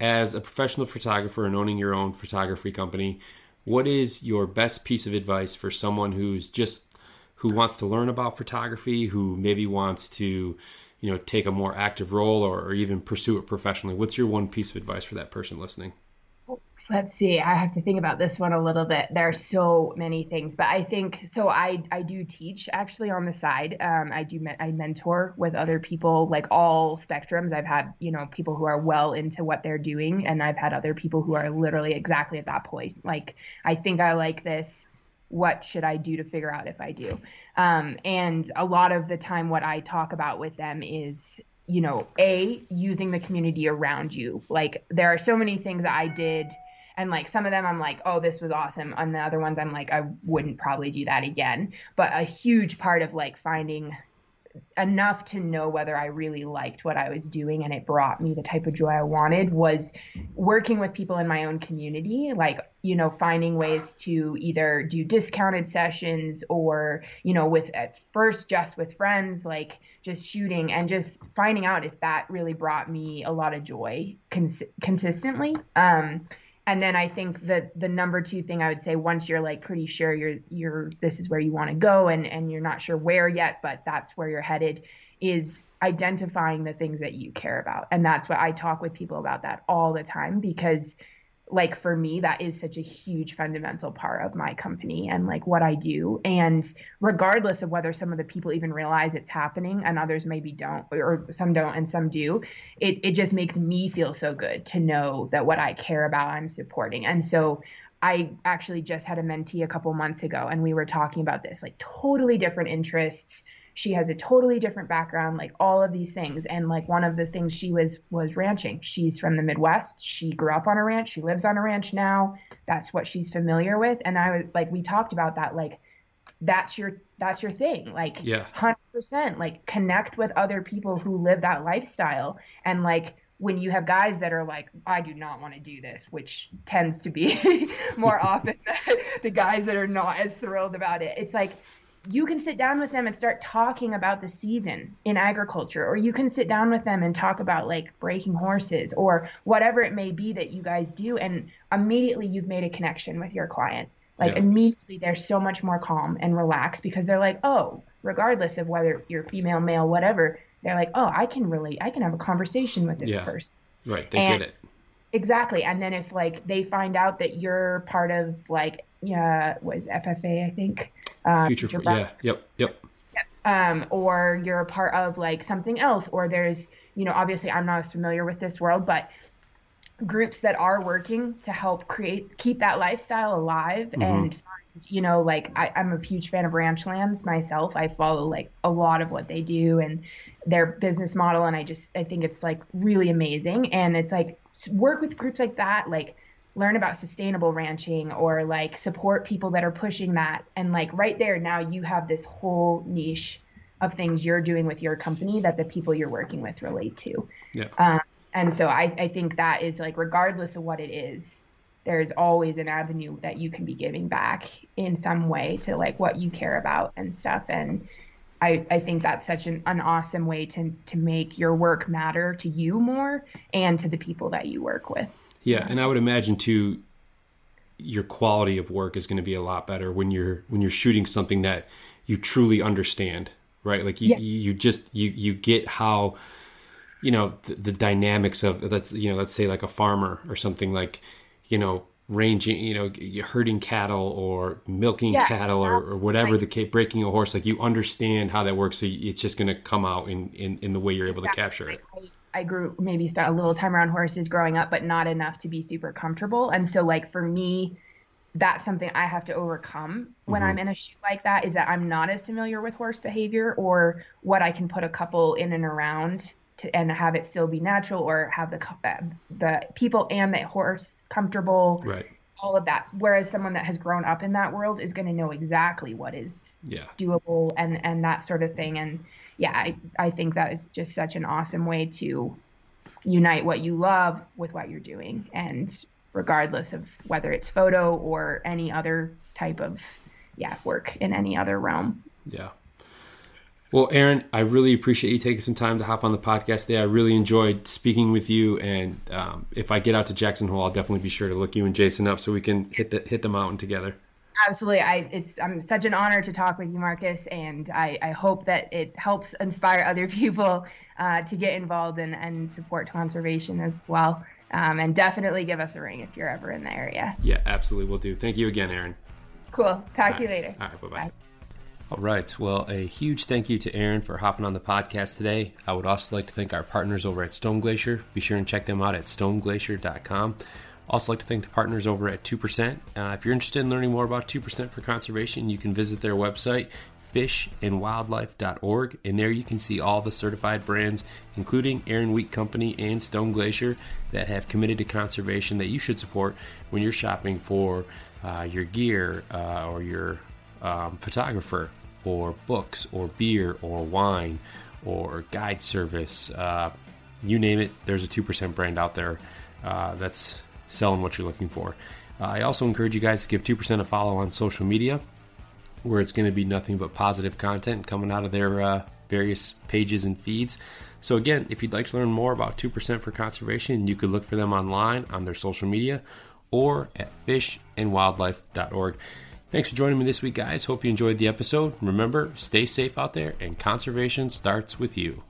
As a professional photographer and owning your own photography company, what is your best piece of advice for someone who's just who wants to learn about photography, who maybe wants to, you know, take a more active role or, or even pursue it professionally? What's your one piece of advice for that person listening? Let's see i have to think about this one a little bit. There are so many things but i think so i i do teach actually on the side. Um, i do i mentor with other people like all spectrums. I've had you know people who are well into what they're doing and i've had other people who are literally exactly at that point. Like i think i like this. What should I do to figure out if I do? Um, and a lot of the time, what I talk about with them is you know, A, using the community around you. Like, there are so many things that I did and like some of them I'm like, oh, this was awesome. And the other ones I'm like, I wouldn't probably do that again. But a huge part of like finding enough to know whether I really liked what I was doing and it brought me the type of joy I wanted was working with people in my own community, like, you know, finding ways to either do discounted sessions or, you know, with at first just with friends, like just shooting and just finding out if that really brought me a lot of joy cons- consistently. Um, and then I think that the number two thing I would say once you're like pretty sure you're you're this is where you want to go and and you're not sure where yet, but that's where you're headed is identifying the things that you care about. And that's what I talk with people about that all the time because like for me that is such a huge fundamental part of my company and like what I do. And regardless of whether some of the people even realize it's happening and others maybe don't or some don't and some do it it just makes me feel so good to know that what I care about I'm supporting. And so I actually just had a mentee a couple months ago and we were talking about this like totally different interests she has a totally different background like all of these things. And like one of the things she was was ranching. She's from the midwest. She grew up on a ranch. She lives on a ranch now. That's what she's familiar with. And i was like we talked about that like that's your that's your thing. Like yeah. 100% like connect with other people who live that lifestyle. And like when you have guys that are like i do not want to do this which tends to be more often the guys that are not as thrilled about it. It's like you can sit down with them and start talking about the season in agriculture or you can sit down with them and talk about like breaking horses or whatever it may be that you guys do and immediately you've made a connection with your client. Like yeah. immediately they're so much more calm and relaxed because they're like oh regardless of whether you're female male whatever they're like oh i can relate. I can have a conversation with this yeah. person. Right. They and, get it. Exactly. And then if like they find out that you're part of like yeah was ffa i think uh, future, future yeah yep yep um, or you're a part of like something else, or there's, you know, obviously I'm not as familiar with this world, but groups that are working to help create, keep that lifestyle alive mm-hmm. and find, you know, like I, I'm a huge fan of Ranchlands myself. I follow like a lot of what they do and their business model, and I just I think it's like really amazing. And it's like work with groups like that, like learn about sustainable ranching or like support people that are pushing that. And like right there now you have this whole niche of things you're doing with your company that the people you're working with relate to. Yeah. Um, and so I, I think that is like regardless of what it is there's always an avenue that you can be giving back in some way to like what you care about and stuff. And I, I think that's such an, an awesome way to to make your work matter to you more and to the people that you work with yeah, and I would imagine too your quality of work is going to be a lot better when you're when you're shooting something that you truly understand, right? Like you yeah. you just you you get how you know the, the dynamics of let's you know let's say like a farmer or something like you know ranging you know herding cattle or milking yeah, cattle or, or whatever right. the case breaking a horse like you understand how that works so it's just going to come out in, in in the way you're able to capture it I grew maybe spent a little time around horses growing up, but not enough to be super comfortable. And so like for me, that's something I have to overcome when mm-hmm. I'm in a shoot like that is that I'm not as familiar with horse behavior or what I can put a couple in and around to and have it still be natural or have the the people and the horse comfortable. Right. All of that. Whereas someone that has grown up in that world is going to know exactly what is yeah. doable and and that sort of thing. And yeah, I, I think that is just such an awesome way to unite what you love with what you're doing. And regardless of whether it's photo or any other type of, yeah, work in any other realm. Yeah. Well, Erin, I really appreciate you taking some time to hop on the podcast today. I really enjoyed speaking with you, and um, if I get out to Jackson Hole, I'll definitely be sure to look you and Jason up so we can hit the hit the mountain together. Absolutely. I it's I'm such an honor to talk with you, Marcus, and I, I hope that it helps inspire other people uh, to get involved and, and support conservation as well. Um, and definitely give us a ring if you're ever in the area. Yeah, absolutely. We'll do. Thank you again, Erin. Cool. Talk to you later. All right. Bye-bye. Bye. All right. Well, a huge thank you to Erin for hopping on the podcast today. I would also like to thank our partners over at Stone Glacier. Be sure and check them out at stoneglacier.com. Also, like to thank the partners over at 2%. Uh, if you're interested in learning more about 2% for conservation, you can visit their website, fishandwildlife.org, and there you can see all the certified brands, including Erin Wheat Company and Stone Glacier, that have committed to conservation that you should support when you're shopping for uh, your gear uh, or your um, photographer or books or beer or wine or guide service. Uh, you name it, there's a 2% brand out there uh, that's selling what you're looking for. Uh, I also encourage you guys to give 2% a follow on social media, where it's going to be nothing but positive content coming out of their uh, various pages and feeds. So, again, if you'd like to learn more about 2% for conservation, you could look for them online on their social media or at fishandwildlife.org. Thanks for joining me this week, guys. Hope you enjoyed the episode. Remember, stay safe out there, and conservation starts with you.